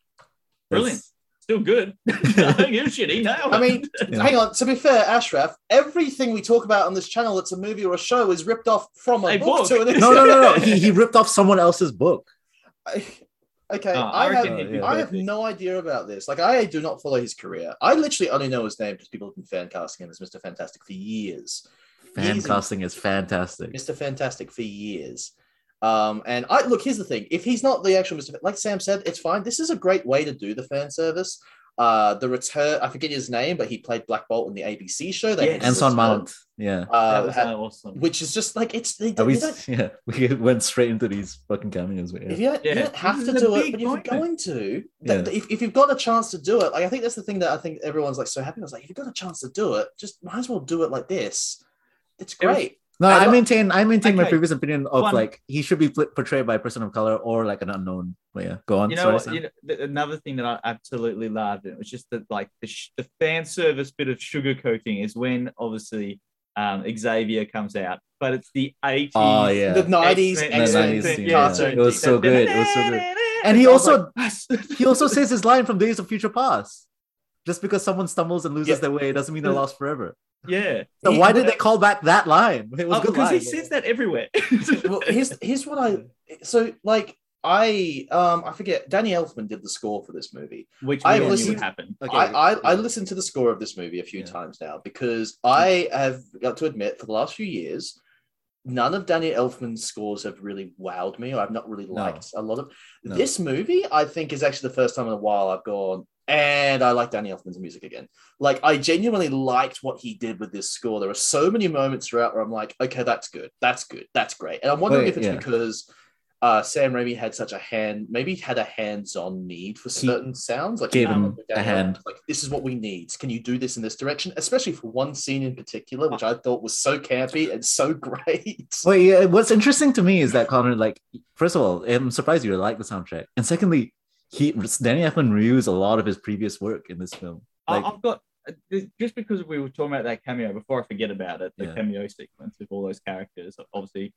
S3: Brilliant. Still good. I don't give a shit. He nailed it.
S1: I mean,
S2: Yeah.
S1: hang on. To be fair, Ashraf, everything we talk about on this channel that's a movie or a show is ripped off from a,
S3: A
S1: book,
S3: book.
S1: to an
S2: No, no, no, no. He, he ripped off someone else's book.
S1: I- okay,
S3: Oh, I
S1: I, have,
S3: reckon
S2: yeah.
S1: I have no idea about this. Like, I do not follow his career. I literally only know his name because people have been fan casting him as Mr. Fantastic for years.
S2: Fan casting is fantastic.
S1: Mr. Fantastic for years. Um, and I look, here's the thing: if he's not the actual Mr. Fa- like Sam said, it's fine. This is a great way to do the fan service. Uh, the return, I forget his name, but he played Black Bolt in the ABC show. They
S3: Yes.
S1: had
S2: Anson
S1: Scott,
S2: Mount. Yeah.
S3: that
S1: uh,
S3: was
S1: had-
S3: uh, awesome.
S1: which is just like it's they,
S2: we,
S1: don't
S2: yeah, we went straight into these fucking cameos. But yeah.
S1: if you, yeah. you don't have
S3: this
S1: to do it, but if you're going to, that,
S2: Yeah.
S1: if, if you've got a chance to do it, like I think that's the thing that I think everyone's like so happy. I was like, if you've got a chance to do it, just might as well do it like this. It's
S3: It was-
S1: great.
S2: No,
S1: I
S2: I, maintain I maintain my previous opinion of
S3: One-
S2: like he should be portrayed by a person of color or like an unknown. But yeah, go on.
S3: you know,
S2: Sorry,
S3: you know th- another thing that I absolutely loved it was just that like the, sh- the fan service bit of sugarcoating is when obviously um, Xavier comes out, but it's the 80s.
S2: Oh yeah,
S1: The nineties
S3: X-Men-
S2: The
S1: X-Men
S2: 90s scene,
S3: yeah,
S2: yeah.
S3: so
S2: It was so good, it was so good. And he also-
S3: like,
S2: he also says his line from Days of Future Past. Just because someone stumbles and loses
S1: Yeah.
S2: their way doesn't mean they're lost forever.
S3: Yeah.
S2: So
S1: He-
S2: why did they call back that line? It was
S3: Oh,
S2: good
S3: because
S2: line.
S3: he says that everywhere.
S1: well, here's here's what I so like I um I forget Danny Elfman did the score for this movie.
S3: Which
S1: I
S3: we all knew
S1: listened-
S3: would happen.
S2: Okay,
S1: I, I I listened to the score of this movie a few
S2: Yeah.
S1: times now because I have got to admit for the last few years none of Danny Elfman's scores have really wowed me or I've not really
S2: No.
S1: liked a lot of
S2: No.
S1: this movie I think is actually the first time in a while I've gone and I like Danny Elfman's music again. Like I genuinely liked what he did with this score. There are so many moments throughout where I'm like, okay, that's good, that's good, that's great. And I'm wondering
S2: Wait,
S1: if it's
S2: yeah.
S1: because uh, Sam Raimi had such a hand, maybe had a hands-on need for
S2: He
S1: certain sounds. Like
S2: gave him a hand.
S1: Like this is what we need. Can you do this in this direction? Especially for one scene in particular, which I thought was so campy and so great.
S2: Wait, yeah, what's interesting to me is that Connor, like, first of all, I'm surprised you like the soundtrack, and secondly, he Danny Elfman reused a lot of his previous work in this film.
S3: I-
S2: Like,
S3: I've got just because we were talking about that cameo before I forget about it, the
S2: Yeah.
S3: cameo sequence with all those characters. Obviously,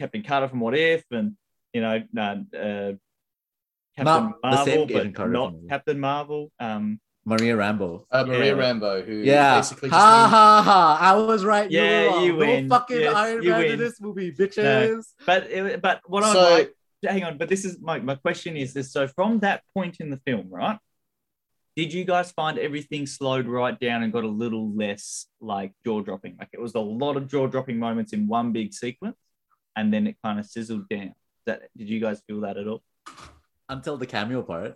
S3: Captain Carter from What If, and you know, uh, uh, Captain
S2: Not the same
S3: Marvel, but
S2: Carter
S3: not
S2: from What If.
S3: Captain Marvel. Um,
S2: Maria Rambeau.
S1: Uh, Maria
S3: Yeah.
S1: Rambeau, who
S2: Yeah,
S1: basically just
S2: ha
S1: means-
S2: ha ha! I was right. you
S3: Yeah,
S2: were wrong.
S3: you
S2: no
S3: win.
S2: fucking
S3: Yes,
S2: Iron
S3: you
S2: Man in this movie, bitches.
S3: but it, but what I
S1: So-
S3: like, hang on, but this is my my question is this: so from that point in the film, right? Did you guys find everything slowed right down and got a little less like jaw dropping? Like it was a lot of jaw dropping moments in one big sequence, and then it kind of sizzled down. That did you guys feel that at all?
S2: Until the cameo part.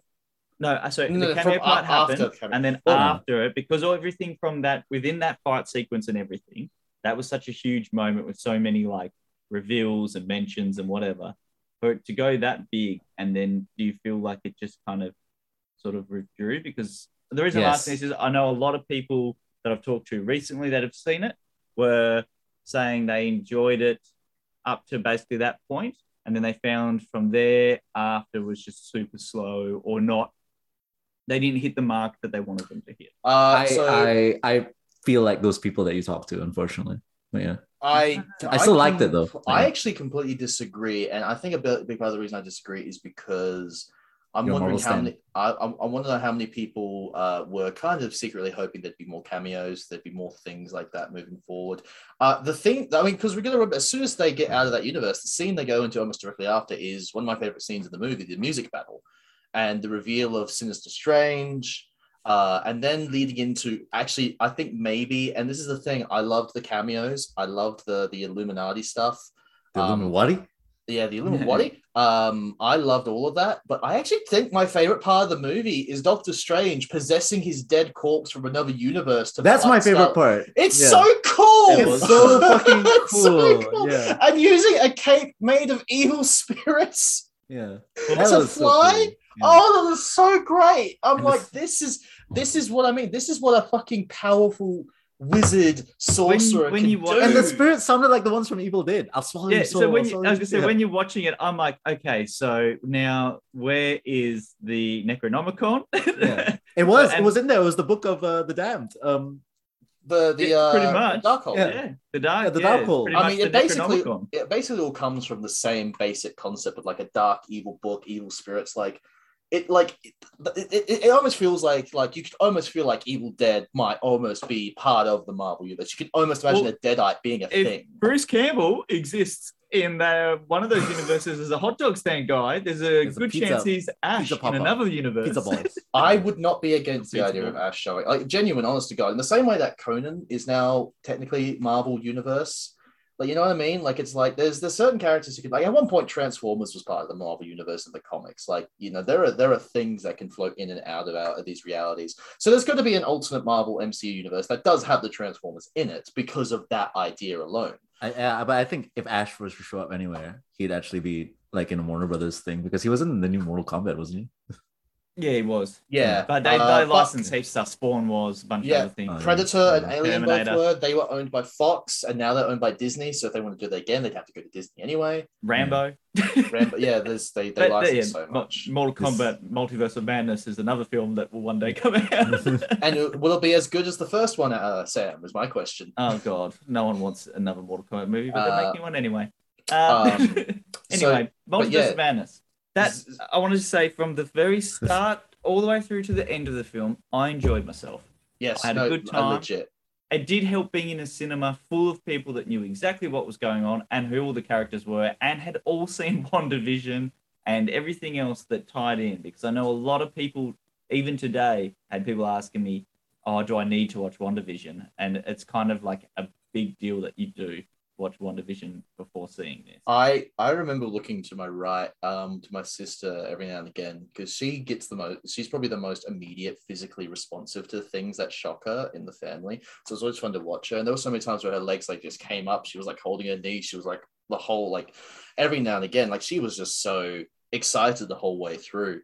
S3: No, uh, so
S1: No,
S3: the cameo
S1: a-
S3: part
S1: after
S3: happened,
S1: the cameo.
S3: and then
S1: Well,
S3: after it, because everything from that within that fight sequence and everything, that was such a huge moment with so many like reveals and mentions and whatever. For it to go that big, and then do you feel like it just kind of sort of withdrew? Because the reason I'm asking this is I know a lot of people that I've talked to recently that have seen it were saying they enjoyed it up to basically that point, and then they found from there after was just super slow or not. They didn't hit the mark that they wanted them to hit.
S1: Uh,
S2: I,
S1: so
S2: I I feel like those people that you talk to, unfortunately. But yeah.
S1: I
S2: I still liked it, though.
S1: I actually completely disagree, and I think a big part of the reason I disagree is because I'm
S2: You're
S1: wondering how
S2: stan.
S1: many. I, I, I want to know how many people uh, were kind of secretly hoping there'd be more cameos, there'd be more things like that moving forward. Uh, the thing, I mean, because we're gonna remember as soon as they get out of that universe, the scene they go into almost directly after is one of my favorite scenes in the movie, the music battle, and the reveal of Sinister Strange. Uh, and then leading into actually, I think maybe, and this is the thing, I loved the cameos. I loved the the Illuminati stuff.
S2: The
S1: Um,
S2: Illuminati?
S1: Yeah, the Illuminati. Um, I loved all of that, but I actually think my favorite part of the movie is Doctor Strange possessing his dead corpse from another universe. To
S2: That's my favorite
S1: Scarlet-
S2: part.
S1: It's
S2: Yeah.
S1: so cool.
S3: It
S2: It's so fucking
S1: It's so
S2: cool. Yeah.
S1: And using a cape made of evil spirits.
S2: Yeah.
S1: To
S2: was so
S1: fly?
S2: cool. Yeah.
S1: Oh, that was so great. I'm
S2: And
S1: like,
S2: this-
S1: this is this is what I mean. This is what a fucking powerful wizard sorcerer
S3: when
S1: can
S3: you
S1: do.
S3: watch-
S2: And the spirits sounded like the ones from Evil Dead. I'll swallow
S3: Yeah,
S2: your soul.
S3: so when
S2: I'll
S3: you, I was gonna say
S2: yeah.
S3: when you're watching it, I'm like, okay, so now where is the Necronomicon?
S2: Yeah. It was. it was in there. It was the book of uh, the damned. Um,
S1: the the
S3: Yeah,
S1: uh,
S3: pretty much.
S1: Darkhold.
S2: Yeah.
S3: yeah, the dark,
S2: Yeah, the
S3: yeah,
S2: Darkhold.
S1: I mean, it basically it basically all comes from the same basic concept of like a dark evil book, evil spirits. Like it, like it, it, it, almost feels like like you could almost feel like Evil Dead might almost be part of the Marvel universe. You could almost imagine
S3: Well,
S1: a Deadite being a
S3: if
S1: thing.
S3: Bruce Campbell exists in uh, one of those universes as a hot dog stand guy, there's a
S2: There's a
S3: good
S2: pizza-
S3: chance he's Ash in another universe.
S2: pizza.
S1: I would not be against the idea of. Ash showing like genuine, honest to God. In the same way that Conan is now technically Marvel Universe. Like you know what I mean? Like it's like there's there's certain characters who could like at one point Transformers was part of the Marvel universe in the comics. Like you know there are there are things that can float in and out of out of these realities. So there's going to be an alternate Marvel MCU universe that does have the Transformers in it because of that idea alone.
S2: I, yeah, but I think if Ash was to show up anywhere, he'd actually be like in a Warner Brothers thing because he was in the new Mortal Kombat, wasn't he?
S3: Yeah, he was.
S1: Yeah,
S3: But they,
S1: uh,
S3: they
S1: but-
S3: licensed heaps of stuff. Spawn was a bunch
S1: Yeah,
S3: of other things.
S2: Uh,
S1: Predator and
S2: Yeah.
S1: Alien
S3: Terminator.
S1: both were. They were owned by Fox, and now they're owned by Disney. So if they want to do that again, they'd have to go to Disney anyway.
S3: Rambo.
S1: Rambo, yeah, there's they they
S3: But,
S1: license
S3: yeah,
S1: so much.
S3: Mortal
S2: This-
S3: Multiverse of Madness is another film that will one day come out.
S1: And will it be as good as the first one, uh, Sam? Is my question.
S3: oh god, no one wants another Mortal Kombat movie, but they're
S1: Uh,
S3: making one anyway. Um,
S1: um,
S3: anyway,
S1: but
S3: Multiverse
S1: yeah.
S3: of Madness. That I wanted to say from the very start all the way through to the end of the film, I enjoyed myself.
S1: Yes,
S3: I had a good time.
S1: legit.
S3: It did help being in a cinema full of people that knew exactly what was going on and who all the characters were and had all seen WandaVision and everything else that tied in. Because I know a lot of people, even today, had people asking me, Oh, do I need to watch WandaVision? And it's kind of like a big deal that you do watch WandaVision before seeing this.
S1: I I remember looking to my right, um, to my sister every now and again because she gets the most. She's probably the most immediate, physically responsive to things that shock her in the family. So it's always fun to watch her. And there were so many times where her legs like just came up. She was like holding her knee. She was like the whole like every now and again, like she was just so excited the whole way through,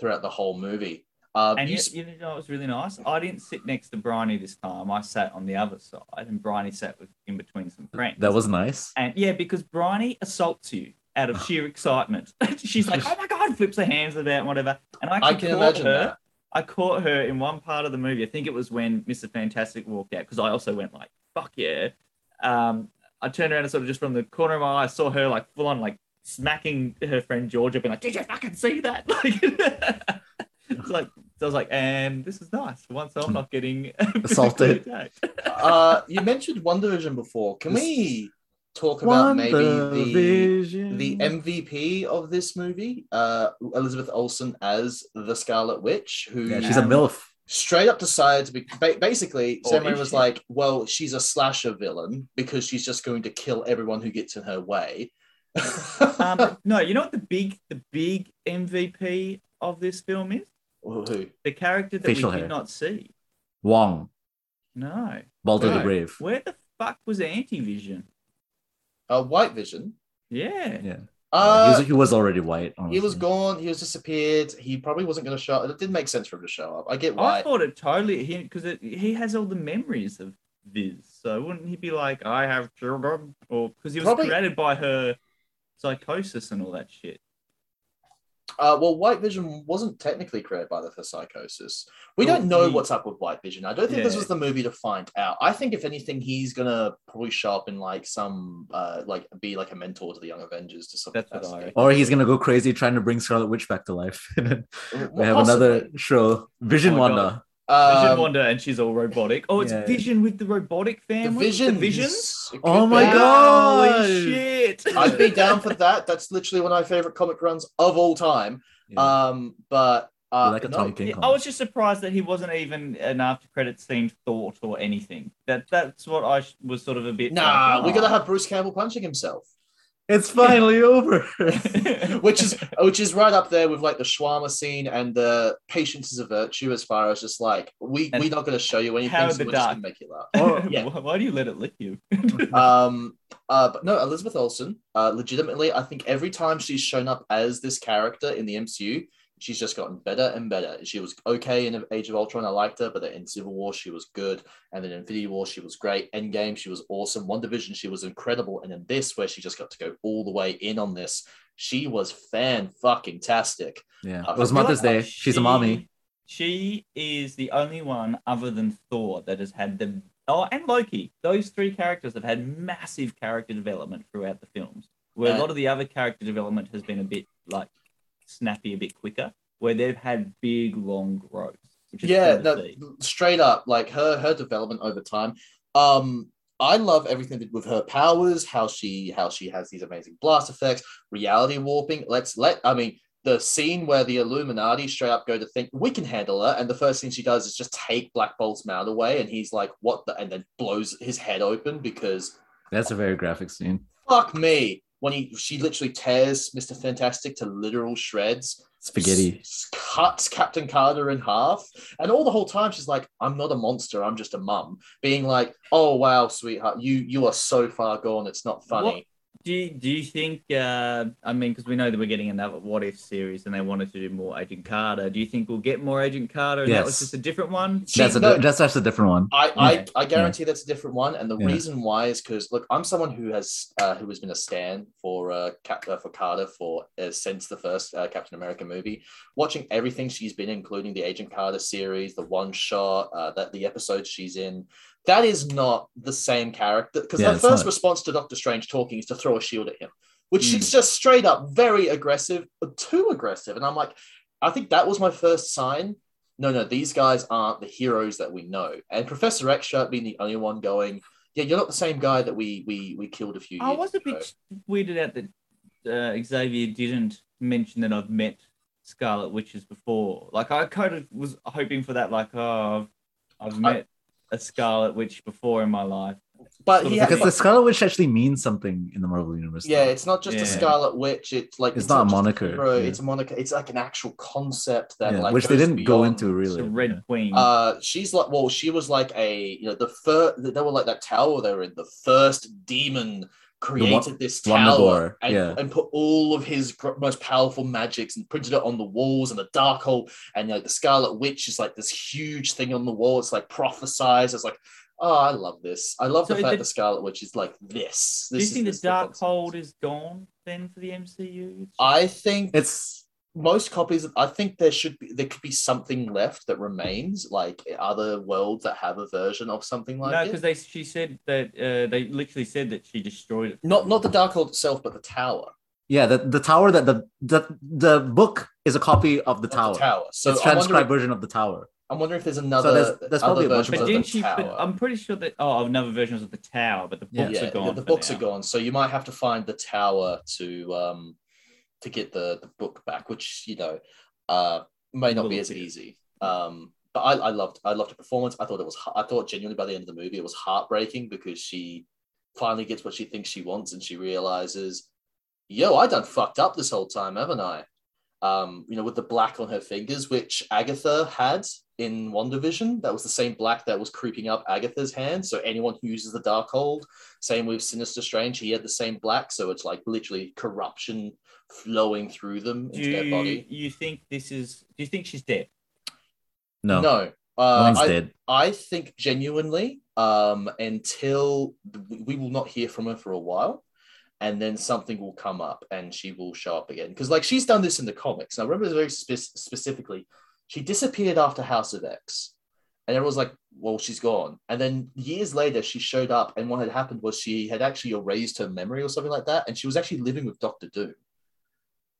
S1: throughout the whole movie. Um,
S3: And
S1: you
S3: you, know, it was really nice. I didn't sit next to Bryony this time. I sat on the other side, and Bryony sat with, in between some friends.
S2: That was nice.
S3: And yeah, because Bryony assaults you out of sheer excitement. She's like, "Oh my god!" flips her hands about and whatever. And I,
S1: I can
S3: caught
S1: imagine
S3: her.
S1: that.
S3: I caught her in one part of the movie. I think it was when Mr. Fantastic walked out because I also went like, "Fuck yeah!" Um, I turned around and sort of just from the corner of my eye, I saw her like full on like smacking her friend Georgia, being like, "Did you fucking see that?" Like, it's like so I was like, "And this is nice. Once I'm not getting
S2: Assaulted.
S1: uh, you mentioned WandaVision before. Can we talk about maybe the
S2: Vision.
S1: the MVP of this movie, uh, Elizabeth Olsen as the Scarlet Witch, who
S2: yeah, she's a
S3: Um,
S2: milf.
S1: straight up decided to be basically.
S3: Or
S1: Sam was
S3: she?
S1: like, "Well, she's a slasher villain because she's just going to kill everyone who gets in her way."
S3: um, no, you know what the big the big MVP of this film is?
S1: Who?
S3: The character that
S2: Facial
S3: we did
S2: hair.
S3: not see.
S2: Wong,
S3: No.
S2: Balder the
S1: Right.
S2: Brave.
S3: Where the fuck was Anti-Vision?
S1: Uh, White Vision.
S3: Yeah.
S2: Yeah,
S1: Uh,
S2: he, was, he was already white.
S1: he was gone. He was disappeared. He probably wasn't going to show up. It didn't make sense for him to show up. I get
S3: I thought it totally he because he has all the memories of Viz. So wouldn't he be like, I have children? Or because he was
S1: Probably-
S3: created by her psychosis and all that shit.
S1: Uh, well, White Vision wasn't technically created by the for psychosis. We
S3: Well,
S1: don't know
S3: he-
S1: what's up with White Vision. I don't think this
S3: Yeah.
S1: was the movie to find out. I think if anything, he's gonna probably show up in like some uh like be like a mentor to the Young Avengers to some
S3: That's what
S1: capacity.
S2: Or he's gonna go crazy trying to bring Scarlet Witch back to life. and then
S1: Well,
S2: we have
S1: possibly.
S2: another show, Vision
S3: Oh my
S2: Wanda.
S3: Vision
S1: Um,
S3: Wanda and she's all robotic. Oh, it's
S2: Yeah.
S3: Vision with the robotic
S1: the
S3: family.
S1: Vision.
S3: The Visions.
S2: Oh my
S1: be.
S2: God.
S3: Holy shit!
S1: I'd be down for that. That's literally one of my favorite comic runs of all time.
S2: Yeah.
S1: Um, but uh,
S2: like a
S1: no,
S2: King
S3: Yeah, I was just surprised that he wasn't even an after credits scene thought or anything. That that's what I was sort of a bit.
S1: Nah,
S3: like,
S1: we're
S3: oh.
S1: gonna have Bruce Campbell punching himself.
S2: It's finally over.
S1: which is which is right up there with like the shawarma scene and the patience is a virtue as far as just like we
S3: And
S1: we're not going to show you anything
S3: Howard
S1: so we're just going to make you laugh
S2: Oh,
S1: yeah.
S3: Why why do you let it lick you?
S1: um uh but no elizabeth olsen uh legitimately i think every time she's shown up as this character in the mcu she's just gotten better and better she was okay in age of ultron i liked her but then in civil war she was good and then in infinity war she was great endgame she was awesome WandaVision she was incredible and in this where she just got to go all the way in on this she was fan fucking tastic
S2: yeah.
S1: I
S2: It was Mother's
S3: like
S2: Day. She's a mommy.
S3: She is the only one other than Thor that has had the oh and Loki. Those three characters have had massive character development throughout the films. Where a
S1: Uh,
S3: lot of the other character development has been a bit like snappy, a bit quicker. Where they've had big, long growths. Which is
S1: yeah
S3: cool to
S1: no, straight up like her her development over time um i love everything with her powers how she how she has these amazing blast effects reality warping let's let i mean the scene where the illuminati straight up go to think we can handle her and the first thing she does is just take black bolt's mount away and he's like what the and then blows his head open because
S2: That's a very graphic scene.
S1: fuck me when he she literally tears mr fantastic to literal shreds
S2: Spaghetti.
S1: s- cuts Captain Carter in half. And all the whole time she's like, I'm not a monster, I'm just a mum. Being like, Oh wow, sweetheart, you you are so far gone, it's not funny.
S3: What- Do you, do you think? Uh, I mean, because we know that we're getting another What If series, and they wanted to do more Agent Carter. Do you think we'll get more Agent Carter? And that was just a different one.
S1: She-
S2: That's a
S1: no,
S2: that's that's a different one.
S1: I,
S3: Yeah.
S1: I, I guarantee that's a different one, and the
S2: Yeah.
S1: reason why is because look, I'm someone who has uh, who has been a stan for uh, Cap, uh for Carter for uh, since the first uh, Captain America movie. Watching everything she's been, including the Agent Carter series, the one shot, uh, that the episodes she's in, that is not the same character. Because
S2: Yeah,
S1: her first
S2: not.
S1: response to Doctor Strange talking is to throw a shield at him, which
S3: Mm.
S1: she's just straight up very aggressive, but too aggressive, and I'm like, I think that was my first sign no, no, these guys aren't the heroes that we know. And Professor Extra being the only one going, yeah, you're not the same guy that we we we killed a few years
S3: I was a
S1: ago.
S3: bit weirded out that uh, Xavier didn't mention that I've met Scarlet Witches before. Like I kind of was hoping for that. Like, oh, I've, I've
S1: I-
S3: met a Scarlet Witch before in my life.
S1: But
S3: sort
S1: he
S3: of
S1: had,
S2: Because the Scarlet Witch actually means something in the Marvel universe.
S1: yeah,
S2: though.
S1: it's not just
S3: Yeah.
S1: a Scarlet Witch. It's like
S2: It's not a moniker,
S1: hero,
S2: yeah.
S1: It's a moniker. It's like an actual concept that
S2: Yeah,
S1: like
S2: which they didn't go
S1: beyond-
S2: into
S3: It's
S2: really.
S3: a Red
S2: yeah.
S3: Queen.
S1: Uh, she's like, well, she was like a, you know, the first. They were like that tower they were in. The first demon created this tower and,
S2: yeah.
S1: and put all of his gr- most powerful magics and printed it on the walls and the Darkhold. And you know, the Scarlet Witch is like this huge thing on the wall. It's like prophesies. It's like, oh, I love this. I love
S3: So
S1: the fact
S3: the-
S1: the Scarlet Witch is like this.
S3: Do you
S1: is-
S3: think the
S1: this is
S3: Dark. Hold is gone then for the MCU?
S1: I think
S2: It's
S1: most copies i think there should be there could be something left that remains like other worlds that have a version of something like
S3: no, because they she said that uh, they literally said that she destroyed it.
S1: not not the Darkhold itself but the tower
S2: yeah, the, the tower that the, the the book is a copy of the
S1: Of
S2: tower.
S1: the tower so
S2: it's
S1: I'm
S2: transcribed version of the tower.
S1: I'm wondering if there's another
S2: there's- there's probably
S1: other
S2: a bunch
S3: But
S2: of
S1: of
S3: didn't
S1: the
S3: she? But
S1: tower.
S3: I'm pretty sure that oh, another versions of the tower, but the
S2: Yeah.
S3: books
S1: yeah,
S3: are gone.
S1: the, the books
S3: now.
S1: are gone so you might have to find the tower to um to get the the book back which you know uh may not be as easy um but I, I loved I loved the performance. I thought it was I thought genuinely by the end of the movie it was heartbreaking because she finally gets what she thinks she wants and she realizes, yo, I done fucked up this whole time, haven't I? Um, you know, with the black on her fingers, which Agatha had in WandaVision, that was the same black that was creeping up Agatha's hand. So anyone who uses the Darkhold, same with Sinister Strange, he had the same black. So it's like literally corruption flowing through them
S3: Do
S1: into their
S3: you,
S1: body.
S3: you think this is? Do you think she's dead?
S2: No,
S1: No, uh,
S2: mine's
S1: I,
S2: dead.
S1: I think genuinely, um, until we will not hear from her for a while, and then something will come up and she will show up again. Because like she's done this in the comics. And I remember very spe- specifically, she disappeared after House of X, and everyone was like, "Well, she's gone." And then years later, she showed up, and what had happened was she had actually erased her memory or something like that, and she was actually living with Doctor Doom.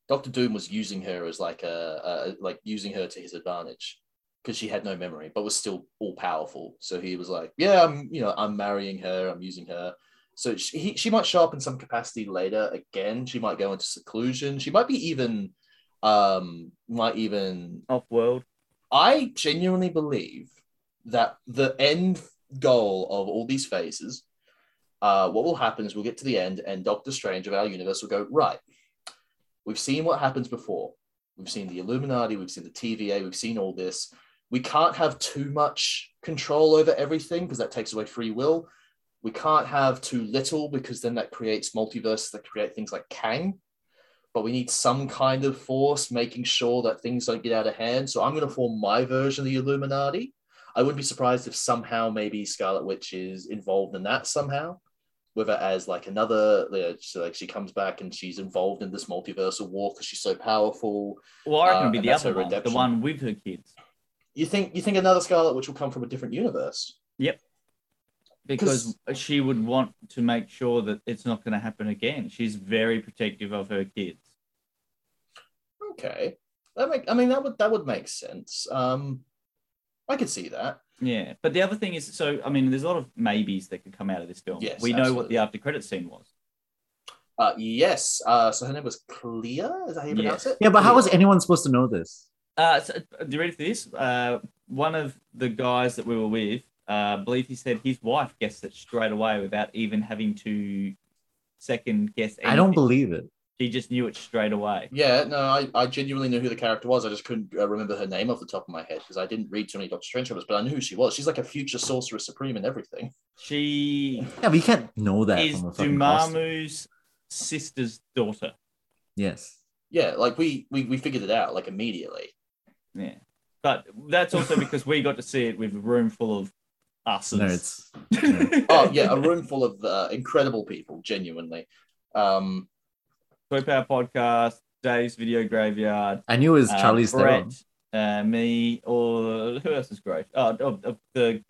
S1: Doctor Doom was using her as like a, a like using her to his advantage because she had no memory, but was still all powerful. So he was like, "Yeah, I'm, you know, I'm marrying her. I'm using her." So she, he, she might show up in some capacity later again. She might go into seclusion. She might be even, um, might even.
S3: Off world.
S1: I genuinely believe that the end goal of all these phases uh, what will happen is we'll get to the end, and Doctor Strange of our universe will go right. We've seen what happens before. We've seen the Illuminati. We've seen the TVA. We've seen all this. We can't have too much control over everything because that takes away free will. We can't have too little because then that creates multiverses that create things like Kang. But we need some kind of force making sure that things don't get out of hand. So I'm going to form my version of the Illuminati. I wouldn't be surprised if somehow maybe Scarlet Witch is involved in that somehow, whether as like another, so like she comes back and she's involved in this multiversal war because she's so powerful.
S3: Well, I reckon
S1: Uh,
S3: be the other
S1: her
S3: one, the one with her kids.
S1: You think you think another Scarlet Witch will come from a different universe? Yep.
S3: Because she would want to make sure that it's not going to happen again. She's very protective of her kids.
S1: Okay, that make I mean that would that would make sense. Um, I could see that.
S3: Yeah, but the other thing is, so I mean, there's a lot of maybes that could come out of this film.
S1: Yes,
S3: we know what the after credit scene was.
S1: Uh, yes. Uh, so her name was Clea. Is that how you pronounce
S3: Yes.
S1: it?
S2: Yeah, but how was anyone supposed to know this?
S3: Uh, so, do you ready for this? Uh, one of the guys that we were with, uh, I believe he said his wife guessed it straight away without even having to second guess. Anything.
S2: I don't believe it.
S3: She just knew it straight away.
S1: Yeah, no, I, I genuinely knew who the character was. I just couldn't uh, remember her name off the top of my head because I didn't read too many Doctor Strange films, but I knew who she was. She's like a future Sorcerer Supreme and everything.
S3: She
S2: Yeah, but you can't know that
S3: is
S2: from a fucking costume.
S3: Dormammu's sister's daughter.
S2: Yes.
S1: Yeah, like we we, we figured it out like immediately.
S3: Yeah, but that's also because we got to see it with a room full of us.
S2: Nerds.
S1: Oh yeah, a room full of uh, incredible people, genuinely. Um,
S3: Toy Power Podcast, Dave's Video Graveyard,
S2: I knew it was
S3: uh,
S2: Charlie's
S3: Brett,
S2: Theron.
S3: uh, me, or who else is great? Oh, of, of the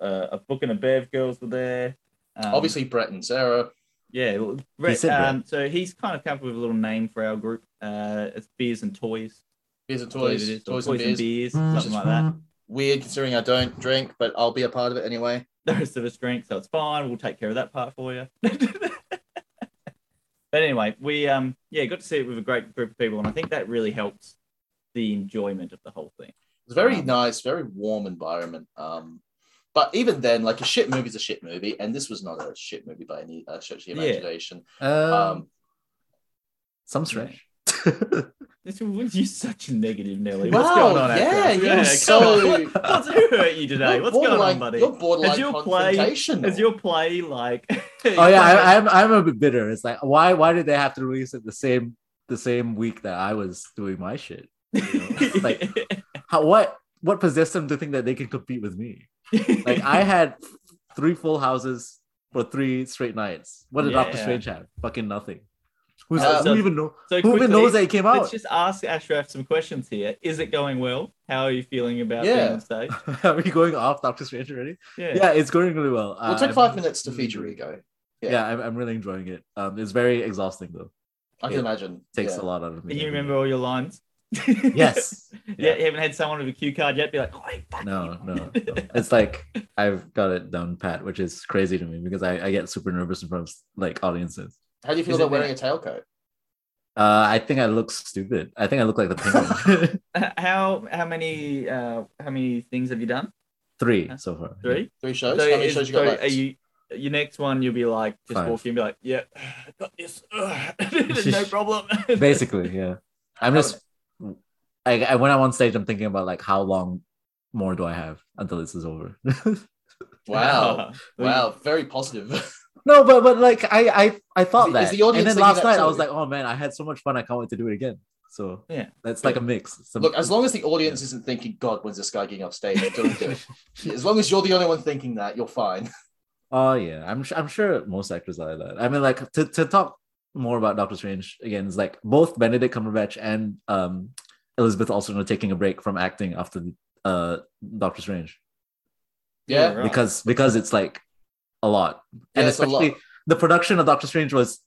S3: uh, a book and a Bev girls were there. Um,
S1: obviously, Brett and Sarah.
S3: yeah. Well, Brett,
S2: said Brett.
S3: um, so he's kind of come up with a little name for our group. Uh, it's Beers and Toys.
S1: Beers and
S3: I believe
S1: toys,
S3: it is, or
S1: toys and beers.
S3: beers,
S2: Mm.
S3: something like that.
S1: Weird considering I don't drink, but I'll be a part of it anyway.
S3: The rest of us drink, so it's fine. We'll take care of that part for you. but anyway, we um yeah got to see it with a great group of people, and I think that really helps the enjoyment of the whole thing.
S1: It's a very
S3: Um,
S1: nice, very warm environment. Um, but even then, like a shit movie's a shit movie, and this was not a shit movie by any uh, stretch of the
S3: Yeah.
S1: imagination.
S2: Um,
S1: Um,
S2: some stretch.
S3: This you're such a negative, Nelly.
S1: Wow,
S3: What's going on?
S1: yeah,
S3: Ashraf?
S1: you're
S3: come
S1: so-
S3: What's who hurt you today? What's going on, buddy?
S1: You're borderline
S3: Has your play-
S1: confrontational.
S3: Is your play like?
S2: oh yeah, I, I'm I'm a bit bitter. It's like why why did they have to release it the same the same week that I was doing my shit? you know? like how what what possessed them to think that they can compete with me? Like I had three full houses for three straight nights. What did Doctor
S3: Yeah.
S2: Strange have? Fucking nothing. Who's,
S1: Uh,
S2: who even know?
S3: so
S2: Who even
S3: quickly,
S2: knows that it came out?
S3: Let's just ask Ashraf some questions here. Is it going well? How are you feeling about
S1: Yeah.
S3: being on stage?
S2: Are we going off Doctor Strange already?
S3: Yeah.
S2: Yeah, it's going really well.
S1: We'll
S2: Uh,
S1: take
S2: I'm
S1: five minutes to
S2: really
S1: feature ego. Yeah.
S2: Yeah, I'm, I'm really enjoying it. Um, it's very exhausting though.
S1: I can
S2: It
S1: imagine.
S2: takes
S1: yeah.
S2: a lot out of me.
S3: Can you remember all your lines?
S2: Yes.
S3: Yeah. you haven't had someone with a cue card yet be like, oh, fuck
S2: No,
S3: you."
S2: no, no. It's like I've got it down pat, which is crazy to me because I, I get super nervous in front of like audiences.
S1: How do you feel
S3: Is
S1: about wearing a tailcoat?
S2: Uh, I think I look stupid. I think I look like the penguin.
S3: how how many uh how many things have you done?
S2: Three so far.
S3: Three.
S1: Three shows?
S3: So,
S1: How many
S3: is-
S1: shows you
S3: so
S1: left?
S3: are you your next one? You'll be like just
S2: Five.
S3: walk in, and be like, yeah, got this, no problem.
S2: Basically, yeah. I'm just I, I when I'm on stage, I'm thinking about like how long more do I have until this is over?
S1: Wow. Wow. Very positive.
S2: No, but but like I I I thought
S1: Is the-
S2: that,
S1: is the audience
S2: and then last night I was like, oh man, I had so much fun. I can't wait to do it again. So
S3: Yeah.
S2: that's like a mix. Some-
S1: Look, as long as the audience isn't thinking, God, when's this guy getting off stage? Don't do it. As long as you're the only one thinking that, you're fine.
S2: Oh yeah, I'm I'm sure most actors are like that. I mean, like to, to talk more about Doctor Strange again is like both Benedict Cumberbatch and um Elizabeth Olsen are taking a break from acting after uh Doctor Strange
S1: Yeah.
S2: because because it's like a lot, and
S1: a lot.
S2: especially the production of Doctor Strange was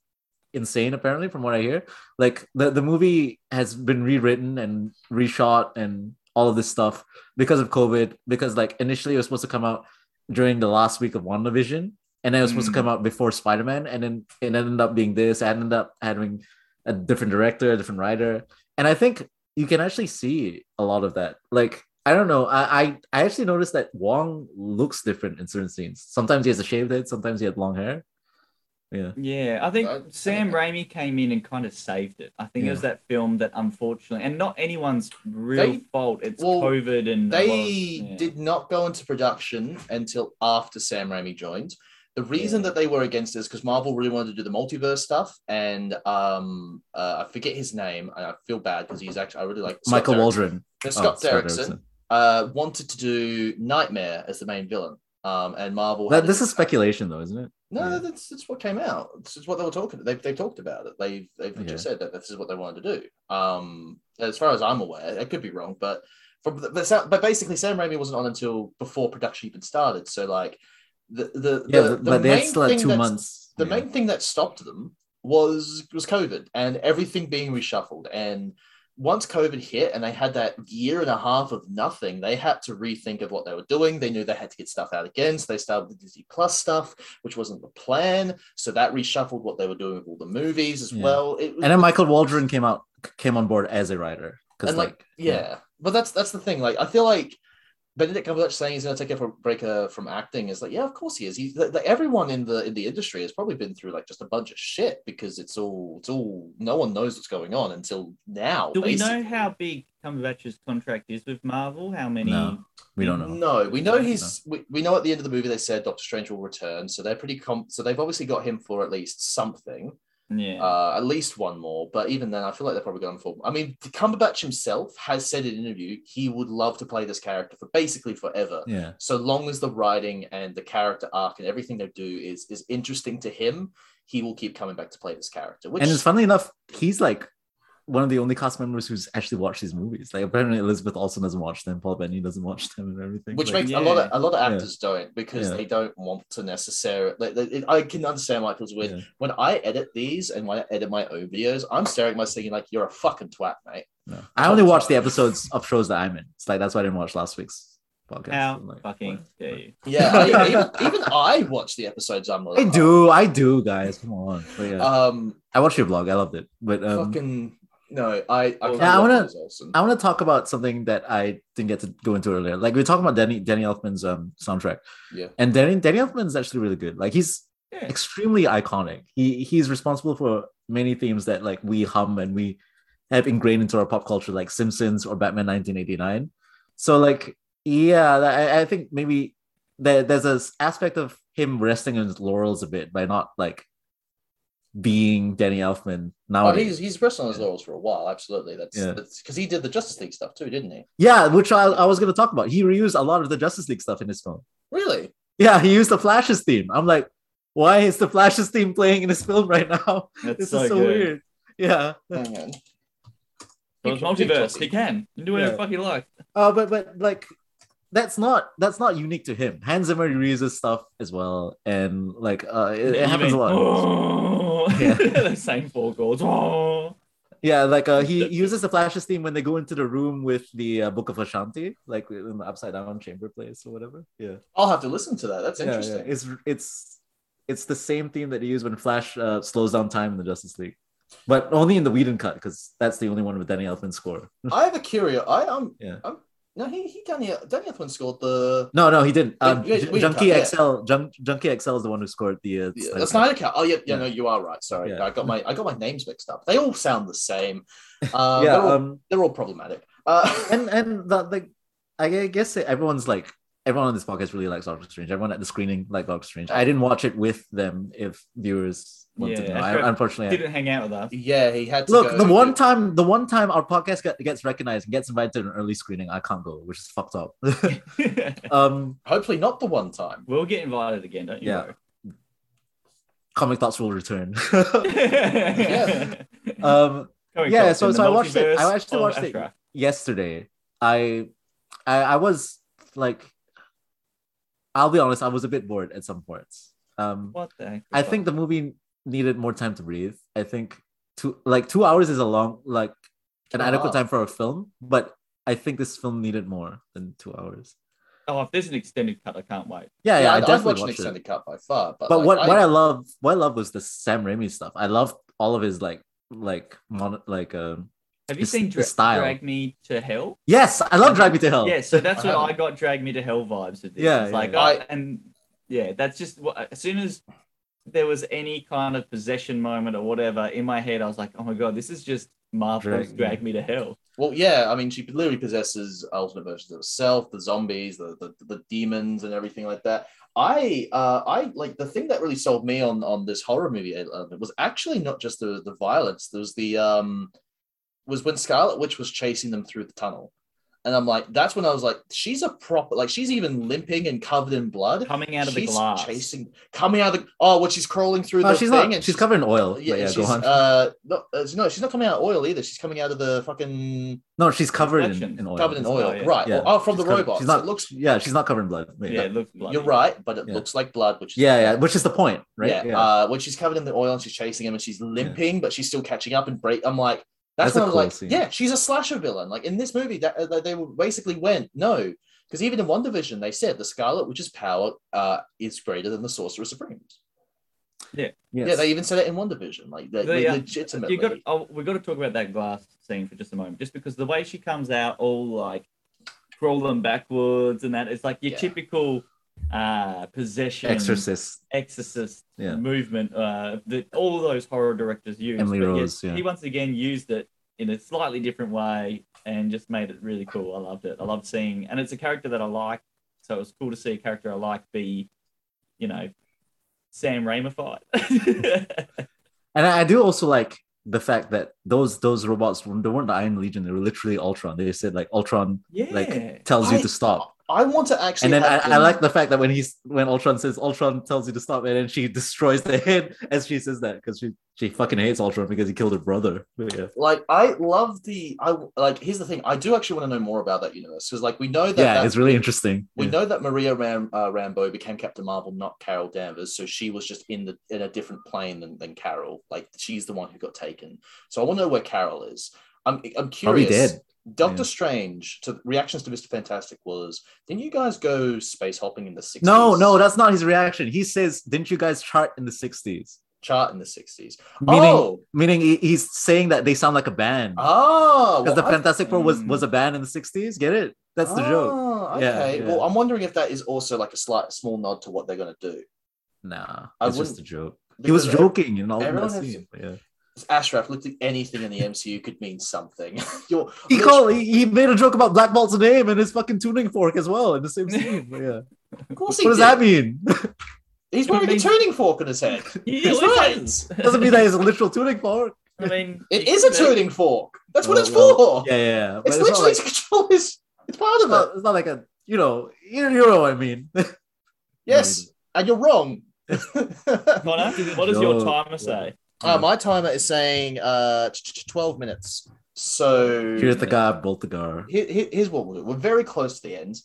S2: insane. Apparently, from what I hear, like the the movie has been rewritten and reshot and all of this stuff because of COVID. Because like initially it was supposed to come out during the last week of WandaVision, and then it was supposed
S3: Mm.
S2: to come out before Spider Man, and then it ended up being this. It ended up having a different director, a different writer, and I think you can actually see a lot of that. Like I don't know. I, I I actually noticed that Wong looks different in certain scenes. Sometimes he has a shaved head, sometimes he had long hair. Yeah.
S3: Yeah, I think
S1: I-
S3: Sam Raimi came in and kind of saved it. I think it was that film that unfortunately, and not anyone's real
S1: They-
S3: fault. It's
S1: well,
S3: COVID and
S1: They
S3: lot of- yeah.
S1: did not go into production until after Sam Raimi joined. The reason
S3: Yeah.
S1: that they were against it is because Marvel really wanted to do the multiverse stuff, and um, uh, I forget his name, and I feel bad because he's actually I really like Scott
S2: Michael
S1: Derrickson.
S2: Waldron.
S1: No,
S2: Oh,
S1: Scott
S2: Scott
S1: Derrickson
S2: Derrickson.
S1: Uh, wanted to do Nightmare as the main villain, um, and Marvel.
S2: That, this is speculation, though, isn't it?
S1: No,
S2: Yeah.
S1: that's, that's what came out. This is what they were talking. They've they've talked about it. They've they've just said that this is what they wanted to do. Um, as far as I'm aware, I could be wrong, but from the, but, but basically, Sam Raimi wasn't on until before production even started. So like the the
S2: Yeah,
S1: the,
S2: but,
S1: the main
S2: still
S1: thing
S2: two months.
S1: The
S2: yeah.
S1: main thing that stopped them was was COVID and everything being reshuffled. And once COVID hit and they had that year and a half of nothing, they had to rethink of what they were doing. They knew they had to get stuff out again. So they started the Disney Plus stuff, which wasn't the plan. So that reshuffled what they were doing with all the movies as
S2: Yeah.
S1: well. Was,
S2: And then Michael Waldron came out came on board as a writer. Because
S1: and like,
S2: like,
S1: yeah. But that's that's the thing. Like I feel like Benedict Cumberbatch saying he's going to take a break uh, from acting is like, yeah, of course he is. He's like, everyone in the in the industry has probably been through like just a bunch of shit because it's all it's all no one knows what's going on until now.
S3: Do we know how big Cumberbatch's contract is with Marvel? How many?
S2: No. we don't know.
S1: No, we know he's. We, we know at the end of the movie they said Doctor Strange will return, so they're pretty. Com- so they've obviously got him for at least something,
S3: Yeah.
S1: uh, at least one more. But even then, I feel like they're probably going for. I mean, Cumberbatch himself has said in an interview he would love to play this character for basically forever,
S2: Yeah.
S1: so long as the writing and the character arc and everything they do is is interesting to him. He will keep coming back to play this character. Which
S2: and it's funnily enough, he's like one of the only cast members who's actually watched these movies. Like apparently Elizabeth Olsen doesn't watch them, Paul Bettany doesn't watch them and everything.
S1: which
S2: like,
S1: makes a lot of a lot of
S2: Yeah.
S1: actors don't because
S2: Yeah.
S1: they don't want to necessarily. Like, it- I can understand why it feels weird
S2: Yeah.
S1: when I edit these and when I edit my own videos. I'm staring at my thinking like you're a fucking twat, mate.
S2: no. I only watch the episodes of shows that I'm in. It's like that's why I didn't watch last week's podcast.
S3: how
S2: like,
S3: fucking
S2: what?
S3: dare you?
S1: Yeah, I, even, even I watch the episodes. I'm like,
S2: I do, I do, guys. Come on. But yeah,
S1: Um,
S2: I watched your vlog. I loved it. But um,
S1: fucking no, I. I,
S2: Yeah, I wanna-
S1: Liz
S2: I want to talk about something that I didn't get to go into earlier. Like we were talking about Danny Danny Elfman's um soundtrack.
S1: Yeah.
S2: And Danny Danny Elfman's actually really good. Like he's
S3: Yeah.
S2: extremely iconic. He he's responsible for many themes that like we hum and we have ingrained into our pop culture, like Simpsons or Batman 1989. So like yeah, I, I think maybe there, there's an aspect of him resting on his laurels a bit by not like being Danny Elfman
S1: Oh, he's he's resting on his laurels for a while. Absolutely, that's
S2: Yeah.
S1: because he did the Justice League stuff too, didn't he?
S2: Yeah, which I, I was going to talk about. He reused a lot of the Justice League stuff in his film.
S1: Really?
S2: Yeah, he used the Flash's theme. I'm like, why is the Flash's theme playing in this film right now?
S3: That's
S2: this
S3: so,
S2: is so
S3: good.
S2: weird. Yeah.
S1: Hang on.
S3: Well, it's
S1: Keep- keep
S3: multiverse.
S1: talking.
S3: He can. He can do whatever
S2: Yeah.
S3: fuck he likes.
S2: Uh, but but like that's not that's not unique to him. Hans Zimmer reuses stuff as well, and like uh, it, it happens
S3: mean,
S2: a lot.
S3: Oh,
S2: Yeah.
S3: the same four chords. Oh.
S2: Yeah, like uh, he uses the Flash's theme when they go into the room with the uh, Book of Vishanti, like in the upside down chamber place or whatever. Yeah.
S1: I'll have to listen to that. That's
S2: Yeah, yeah.
S1: interesting.
S2: It's it's it's the same theme that he used when Flash uh, slows down time in the Justice League, but only in the Whedon cut because that's the only one with Danny Elfman score.
S1: I have a curious. I um.
S2: Yeah.
S1: I'm, no, he he Danny Danny Elfman scored the
S2: No, no, he didn't. Um,
S1: Wait, wait,
S2: J-
S1: Whedon
S2: Junkie
S1: cut, yeah.
S2: XL, Jun- Junkie XL is the one who scored the. Uh,
S1: the,
S2: Snyder
S1: the. Snyder Cut. Oh yeah, yeah,
S2: Yeah.
S1: no, you are right. Sorry,
S2: Yeah.
S1: I got my I got my names mixed up. They all sound the same. Uh,
S2: yeah,
S1: they're, all,
S2: um,
S1: they're all problematic. Uh,
S2: and and the, like, I guess everyone's like everyone on this podcast really likes Doctor Strange. Everyone at the screening liked Doctor Strange. I didn't watch it with them. If viewers want to know, I, unfortunately, I-
S3: Didn't hang out with us.
S1: yeah, he had to
S2: Look,
S1: go-
S2: the one time, the one time our podcast get, gets recognized and gets invited to an early screening, I can't go, which is fucked up. um,
S1: Hopefully, not the one time.
S3: we'll get invited again, don't you?
S2: Yeah. comic thoughts will return.
S3: yeah.
S2: um, yeah, so- so I watched it- I actually
S3: of
S2: watched it. Yesterday, I, I, I was like, I'll be honest, I was a bit bored at some points. Um,
S3: What the heck?
S2: I think the movie needed more time to breathe. I think two, like two hours is a long, like an
S1: Two
S2: adequate time for a film, but I think this film needed more than two hours.
S3: Oh, if there's an extended cut, I can't wait.
S2: Yeah, yeah,
S1: Yeah,
S2: I,
S1: I,
S2: definitely
S1: watched an
S2: watched it.
S1: extended cut by far, but,
S2: But
S1: like,
S2: what
S1: I,
S2: what I love what I love was the Sam Raimi stuff. I loved all of his like like mon- like um
S3: Have you
S2: His-
S3: seen
S2: his
S3: Dra-
S2: style.
S3: Drag Me to Hell?
S2: Yes, I love Drag Me to Hell.
S3: Yeah, so that's
S1: I
S3: what I got Drag Me to Hell vibes with this.
S2: Yeah,
S3: it's
S2: yeah,
S3: like,
S1: yeah. I-
S3: and yeah, that's just what, as soon as there was any kind of possession moment or whatever in my head, I was like, oh my god, this is just Marvel's
S2: Drag-
S3: Drag Me to Hell.
S1: Well, yeah, I mean, she literally possesses alternate versions of herself, the zombies, the the, the demons, and everything like that. I, uh, I like the thing that really sold me on on this horror movie uh, was actually not just the the violence. There was the um, was when Scarlet Witch was chasing them through the tunnel, and I'm like, that's when I was like, she's a proper like she's even limping and covered in blood.
S3: Coming out of the
S1: She's
S3: glass.
S1: chasing, coming out of the oh, when she's crawling through
S2: Oh,
S1: the
S2: she's
S1: thing,
S2: not.
S1: and
S2: She's covered in oil.
S1: Yeah,
S2: Yeah, yeah
S1: she's,
S2: go on.
S1: uh, no, uh, no, she's not coming out of oil either. She's coming out of the fucking
S2: no, she's covered in, in oil.
S1: covered in
S3: Oh,
S1: oil,
S3: yeah.
S1: right?
S2: Yeah.
S1: Oh, from
S2: She's
S1: the robot.
S2: She's
S1: So
S2: not.
S1: it looks.
S2: Yeah, she's not covered in blood. Wait,
S3: Yeah,
S2: no.
S3: it looks bloody.
S1: You're right, but it
S2: Yeah.
S1: looks like blood, which is
S2: Yeah, yeah, which is the point, right?
S1: yeah. Uh, when she's covered in the oil and she's chasing him and she's limping, but she's still catching up and break. I'm like, that's,
S2: That's a
S1: when I'm
S2: cool
S1: like,
S2: scene.
S1: yeah, she's a slasher villain. Like in this movie, that uh, they basically went no, because even in WandaVision they said the Scarlet Witch's power uh, is greater than the Sorcerer Supreme's.
S2: Yes.
S1: Yeah, they even said it in WandaVision. Like they,
S3: The,
S1: they legitimately.
S3: You got. Oh, we got to talk about that glass scene for just a moment, just because the way she comes out, all like crawling backwards and that, it's like your
S1: Yeah.
S3: typical uh possession
S2: Exorcist.
S3: exorcist
S2: Yeah.
S3: movement uh that all those horror directors use
S2: Emily
S3: But yet
S2: Rose, yeah.
S3: he once again used it in a slightly different way and just made it really cool i loved it i loved seeing and it's a character that i like so it was cool to see a character i like be you know sam raimified
S2: And I I do also like the fact that those those robots they weren't the Iron Legion; they were literally Ultron. They said like Ultron
S3: yeah
S2: like tells you to stop.
S1: I want to actually.
S2: And then I, I like the fact that when he's when Ultron says Ultron tells you to stop, it, and she destroys the head as she says that because she she fucking hates Ultron because he killed her brother. Yeah,
S1: like I love the I like here's the thing I do actually want to know more about that universe because like we know that,
S2: yeah,
S1: that-
S2: it's really interesting.
S1: we
S2: Yeah.
S1: know that Maria Ram, uh, Rambeau became Captain Marvel not Carol Danvers so she was just in the in a different plane than, than Carol like she's the one who got taken so I want to know where Carol is I'm I'm curious.
S2: Probably dead.
S1: Doctor
S2: Yeah.
S1: Strange to reactions to Mr Fantastic was didn't you guys go space hopping in the 60s
S2: No, no, that's not his reaction. He says, "Didn't you guys chart in the '60s?"
S1: chart in the 60s
S2: Meaning,
S1: oh
S2: meaning he's saying that they sound like a band
S1: oh
S2: because
S1: well,
S2: the
S1: I-
S2: Fantastic Four was was a hmm. band in the '60s. Get it? That's the joke.
S1: Oh,
S2: Yeah,
S1: okay.
S2: yeah.
S1: Well, I'm wondering if that is also like a slight small nod to what they're going to do.
S2: Nah,
S1: I
S2: it's just a joke. He was joking in all of that scene. Yeah.
S1: Ashraf, literally anything in the MCU could mean something. You're,
S2: He called. He, he made a joke about Black Bolt's name and his fucking tuning fork as well in the same scene. But yeah.
S1: Of course
S2: What
S1: he
S2: does that mean?
S1: He's wearing a
S3: mean-
S1: tuning fork on his head.
S3: He
S1: He's
S3: always
S1: right.
S3: is.
S2: Doesn't mean that it's a literal tuning fork.
S3: I mean,
S1: It is a tuning fork. That's what
S2: Well,
S1: it's
S2: well,
S1: for.
S2: Yeah, yeah. yeah. But
S1: It's,
S2: it's, not
S1: literally
S2: like,
S1: to control his. It's part
S2: it's,
S1: of
S2: not,
S1: it.
S2: it's not like a you know you, you know what I mean.
S1: Yes, and you're wrong.
S3: Connor, what does your
S2: Joke.
S3: timer say?
S1: Uh, my timer is saying uh, t- t- 12 minutes. So
S2: Here's the guy, bolt the
S1: here, here- here's what we'll do. We're very close to the end.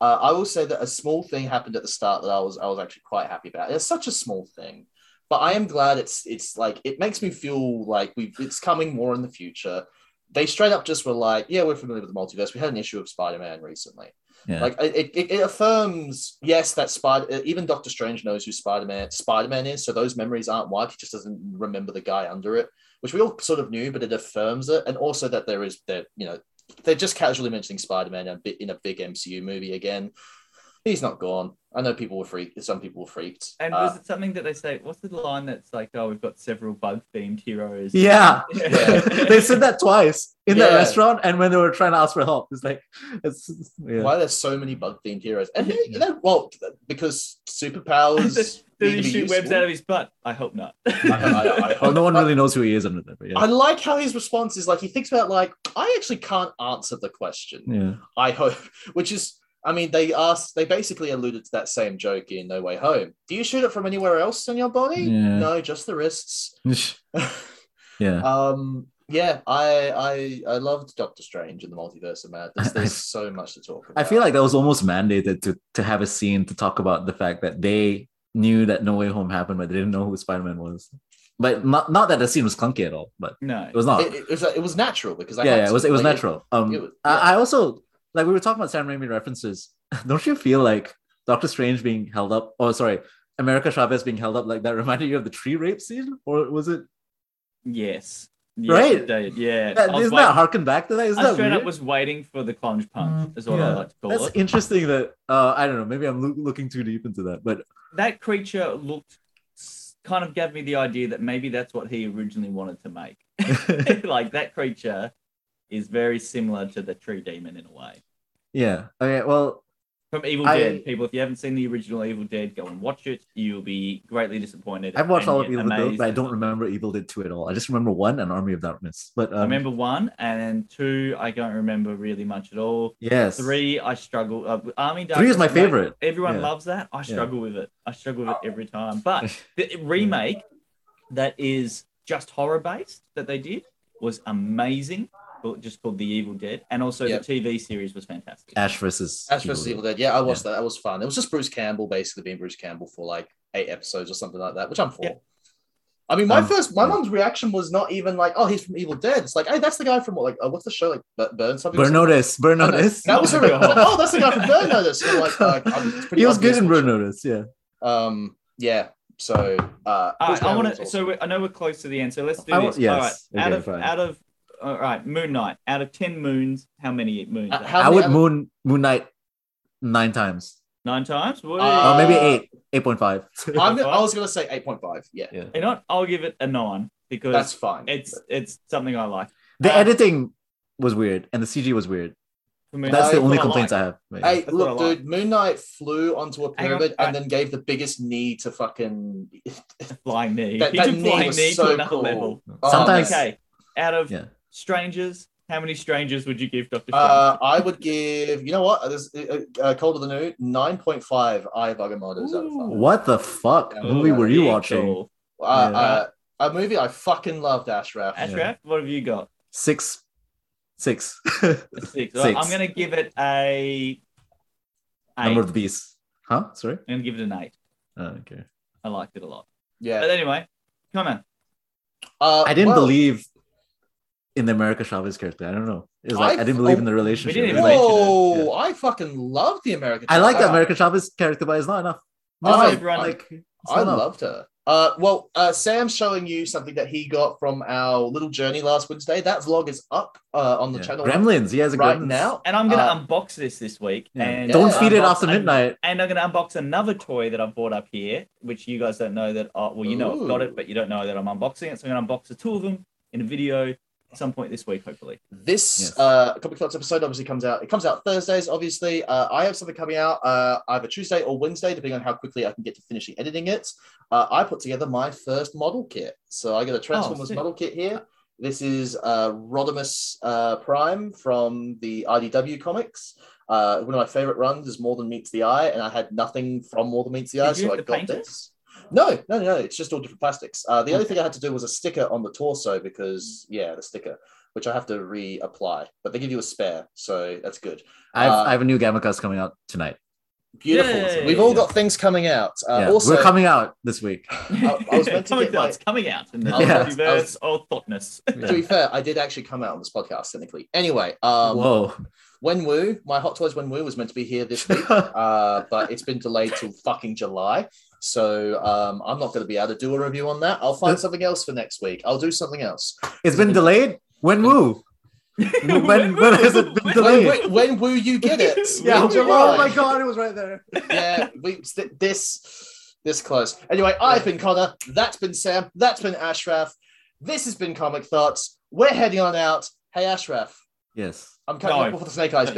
S1: Uh, I will say that a small thing happened at the start that I was I was actually quite happy about. It's such a small thing, but I am glad it's it's like it makes me feel like we it's coming more in the future. They straight up just were like, yeah, we're familiar with the multiverse. We had an issue of Spider Man recently.
S2: Yeah.
S1: Like it, it, it affirms, yes, that Spider. Uh, even Doctor Strange knows who Spider Man Spider Man is, so those memories aren't wiped. He just doesn't remember the guy under it, which we all sort of knew, but it affirms it, and also that there is that you know they're just casually mentioning Spider Man in a bit in a big MCU movie again. He's not gone. I know people were freaked. Some people were freaked.
S3: And
S1: Uh,
S3: was it something that they say? What's the line that's like, oh, we've got several bug themed heroes?
S2: Yeah.
S1: Yeah.
S2: they said that twice in that
S1: Yeah.
S2: restaurant and when they were trying to ask for help. It's like it's yeah.
S1: why there's so many bug themed heroes? And you know, well, because superpowers.
S3: Does
S1: need
S3: he shoot webs out of his butt? I hope not.
S1: I, I, I
S2: Oh, no one
S1: I-
S2: really knows who he is under there, but yeah.
S1: I like how his response is like he thinks about like I actually can't answer the question.
S2: yeah.
S1: I hope, which is, I mean, they asked, they basically alluded to that same joke in No Way Home. Do you shoot it from anywhere else in your body?
S2: Yeah.
S1: No, just the wrists.
S2: yeah.
S1: um, yeah, I, I, I loved Doctor Strange in the Multiverse of Madness. There's so much to talk about.
S2: I feel like that was almost mandated to to have a scene to talk about the fact that they knew that No Way Home happened, but they didn't know who Spider-Man was. But not not that the scene was clunky at all, but
S3: no.
S2: it was not.
S1: it, it was, it was natural because I
S2: yeah,
S1: had
S2: yeah, it was it was
S1: Like,
S2: natural. Um,
S1: it was-
S2: I. I also like we were talking about Sam Raimi references. Don't you feel like Doctor Strange being held up? Oh, sorry, America Chavez being held up like that reminded you of the tree rape scene, or was it?
S3: Yes. Yeah,
S2: Right?
S3: it did, Yeah.
S2: That,
S3: I
S2: isn't
S3: waiting-
S2: that harken back to that? Isn't
S3: I
S2: that
S3: straight up was waiting for the plunge punch,
S2: Mm,
S3: is what I
S2: yeah.
S3: like to call
S2: That's
S3: it.
S2: interesting that uh, I don't know. Maybe I'm loo- looking too deep into that, but
S3: that creature looked kind of gave me the idea that maybe that's what he originally wanted to make. like that creature is very similar to the tree demon in a way.
S2: Yeah. Okay. Well,
S3: From Evil
S2: I-
S3: Dead, people, if you haven't seen the original Evil Dead, go and watch it. You'll be greatly disappointed.
S2: I've watched all of Evil Dead, but I don't remember Evil Dead two at all. I just remember one and Army of Darkness. But um,
S3: I remember one and two. I don't remember really much at all.
S2: Yes.
S3: Three, I struggle. Uh, Army
S2: Three is my
S3: Darkness,
S2: favorite.
S3: Everyone
S2: Yeah.
S3: loves that. I
S2: Yeah.
S3: struggle with it. I struggle with it every time. But the remake that is just horror based that they did was amazing. Well, Just called The Evil Dead, and also
S1: Yep.
S3: the TV series was fantastic.
S2: Ash versus
S1: Ash vs. Evil Dead. Yeah, I watched that. That was fun. It was just Bruce Campbell basically being Bruce Campbell for like eight episodes or something like that, which I'm for.
S3: Yeah.
S1: I mean, my
S2: Um,
S1: first, my
S2: yeah.
S1: mom's reaction was not even like, "Oh, he's from Evil Dead." It's like, "Hey, that's the guy from what, like, uh, what's the show like, Bu- Burn something?" or
S2: Burn
S1: something?
S2: Notice. Burn Notice.
S1: That was
S3: Oh
S1: her.
S3: my God.
S1: Oh, that's the guy from Burn Notice. And, like, uh, I'm- it's pretty
S2: He was good in Burn Notice. Yeah.
S1: Um, yeah. So, uh,
S3: All I want to.
S1: awesome.
S3: So we, I know we're close to the end. So let's do
S2: I
S3: this.
S2: yes.
S3: All right. out of
S2: fine.
S3: out of all right, Moon Knight. Out of ten moons, how many moons?
S1: Uh, how
S2: I
S1: many
S2: would Moon Moon Knight nine times.
S3: Nine times. Woo.
S1: Uh,
S2: oh, maybe eight. Eight point five.
S1: I'm, I was gonna say eight point five. Yeah,
S2: yeah.
S3: you know what? I'll give it a nine because
S1: that's fine.
S3: it's it's something I like.
S2: The
S3: Uh,
S2: editing was weird and the CG was weird.
S3: Moon
S2: That's
S3: Knight,
S2: the
S3: what
S2: only
S3: I
S2: complaints
S3: like.
S2: I have. But
S1: Hey,
S3: That's
S1: look,
S3: like.
S1: dude, Moon Knight flew onto a
S3: Hang on,
S1: pyramid
S3: alright.
S1: and then gave the biggest knee to fucking.
S3: Flying knee.
S1: That-
S3: he
S1: that
S3: took
S1: knee
S3: flying
S1: was
S3: knee
S1: so
S3: to another
S1: cool.
S3: level.
S1: Oh,
S2: Sometimes-
S1: man.
S3: Okay. Out of
S2: Yeah.
S3: Strangers, how many strangers would you give Doctor Strange?
S1: Uh, I would give, you know what? There's uh, uh, Cold of the Noon, 9.5 Eye of Agamotto's out of
S3: Ooh.
S1: five.
S2: What the fuck
S1: Yeah.
S2: movie were you watching?
S3: cool.
S1: Uh,
S2: Yeah.
S1: uh, a movie I fucking loved, Ashraf.
S3: Ashraf, what have you got?
S2: Six. Six.
S3: A six. Well, I'm going to give it a. Eight.
S2: Number of the beast. Huh? Sorry.
S3: I'm going to give it an eight.
S2: Oh, okay.
S3: I liked it a lot.
S1: Yeah.
S3: But anyway, come on.
S1: Uh,
S2: I didn't
S1: well,
S2: believe in the America Chavez character. I don't know. It was like I,
S1: I-
S2: didn't believe
S1: oh,
S2: in the relationship.
S3: we didn't
S2: It was
S3: even
S2: like-
S3: mention
S1: Whoa! I fucking love the American.
S2: I like the America Chavez character, but it's not enough.
S1: I-
S2: It's like- like, it's
S1: I
S2: not enough.
S1: loved her. Uh, well, uh, Sam's showing you something that he got from our little journey last Wednesday. That vlog is up uh, on the
S2: Yeah.
S1: channel
S2: Gremlins. He has a
S1: right
S2: Gremlins.
S1: now.
S3: And I'm going to
S1: Uh,
S3: unbox this this week.
S2: Yeah.
S3: And
S2: Don't
S1: Yeah.
S2: feed it after midnight.
S3: And I'm going to unbox another toy that I've bought up here, which you guys don't know that. Uh, well, you know I've got it, but you don't know that I'm unboxing it. So I'm going to unbox the two of them in a video at some point this week, hopefully.
S1: This
S2: Yes.
S1: uh, Comic Thoughts episode obviously comes out. It comes out Thursdays, obviously. Uh, I have something coming out uh, either Tuesday or Wednesday, depending on how quickly I can get to finishing editing it. Uh, I put together my first model kit. So I got a Transformers
S3: sick.
S1: model kit here. This is uh, Rodimus uh, Prime from the IDW comics. Uh, one of my favorite runs is More Than Meets the Eye, and I had nothing from More Than Meets the Eye, so I got
S3: paint it?
S1: this. No, no, no, it's just all different plastics. Uh, the only thing I had to do was a sticker on the torso because, yeah, the sticker, which I have to reapply, but they give you a spare, so that's good.
S2: I've,
S1: Uh,
S2: I have a new gamma Gamacast coming out tonight.
S1: Beautiful.
S3: Yay.
S1: We've all got things coming out. Uh,
S2: yeah,
S1: also,
S2: we're coming out this week.
S1: I was meant to
S3: coming,
S1: get my-
S3: out, coming out in the
S1: I
S2: Yeah.
S1: I
S3: of thoughtness.
S1: to be fair, I did actually come out on this podcast technically. Anyway, um,
S2: Whoa.
S1: Wenwu, my Hot Toys Wenwu was meant to be here this week, uh, but it's been delayed till fucking July. So um, I'm not going to be able to do a review on that. I'll find something else for next week. I'll do something else.
S2: it's been delayed. When woo? when, when has it been delayed?
S1: when, when Woo you get it?
S2: yeah.
S1: July.
S2: Oh my god, it was right there.
S1: yeah, we this this close. Anyway, I've been Connor. That's been Sam. That's been Ashraf. This has been Comic Thoughts. We're heading on out. Hey Ashraf,
S2: Yes.
S1: I'm cutting
S3: No.
S1: up before the snake eyes bit.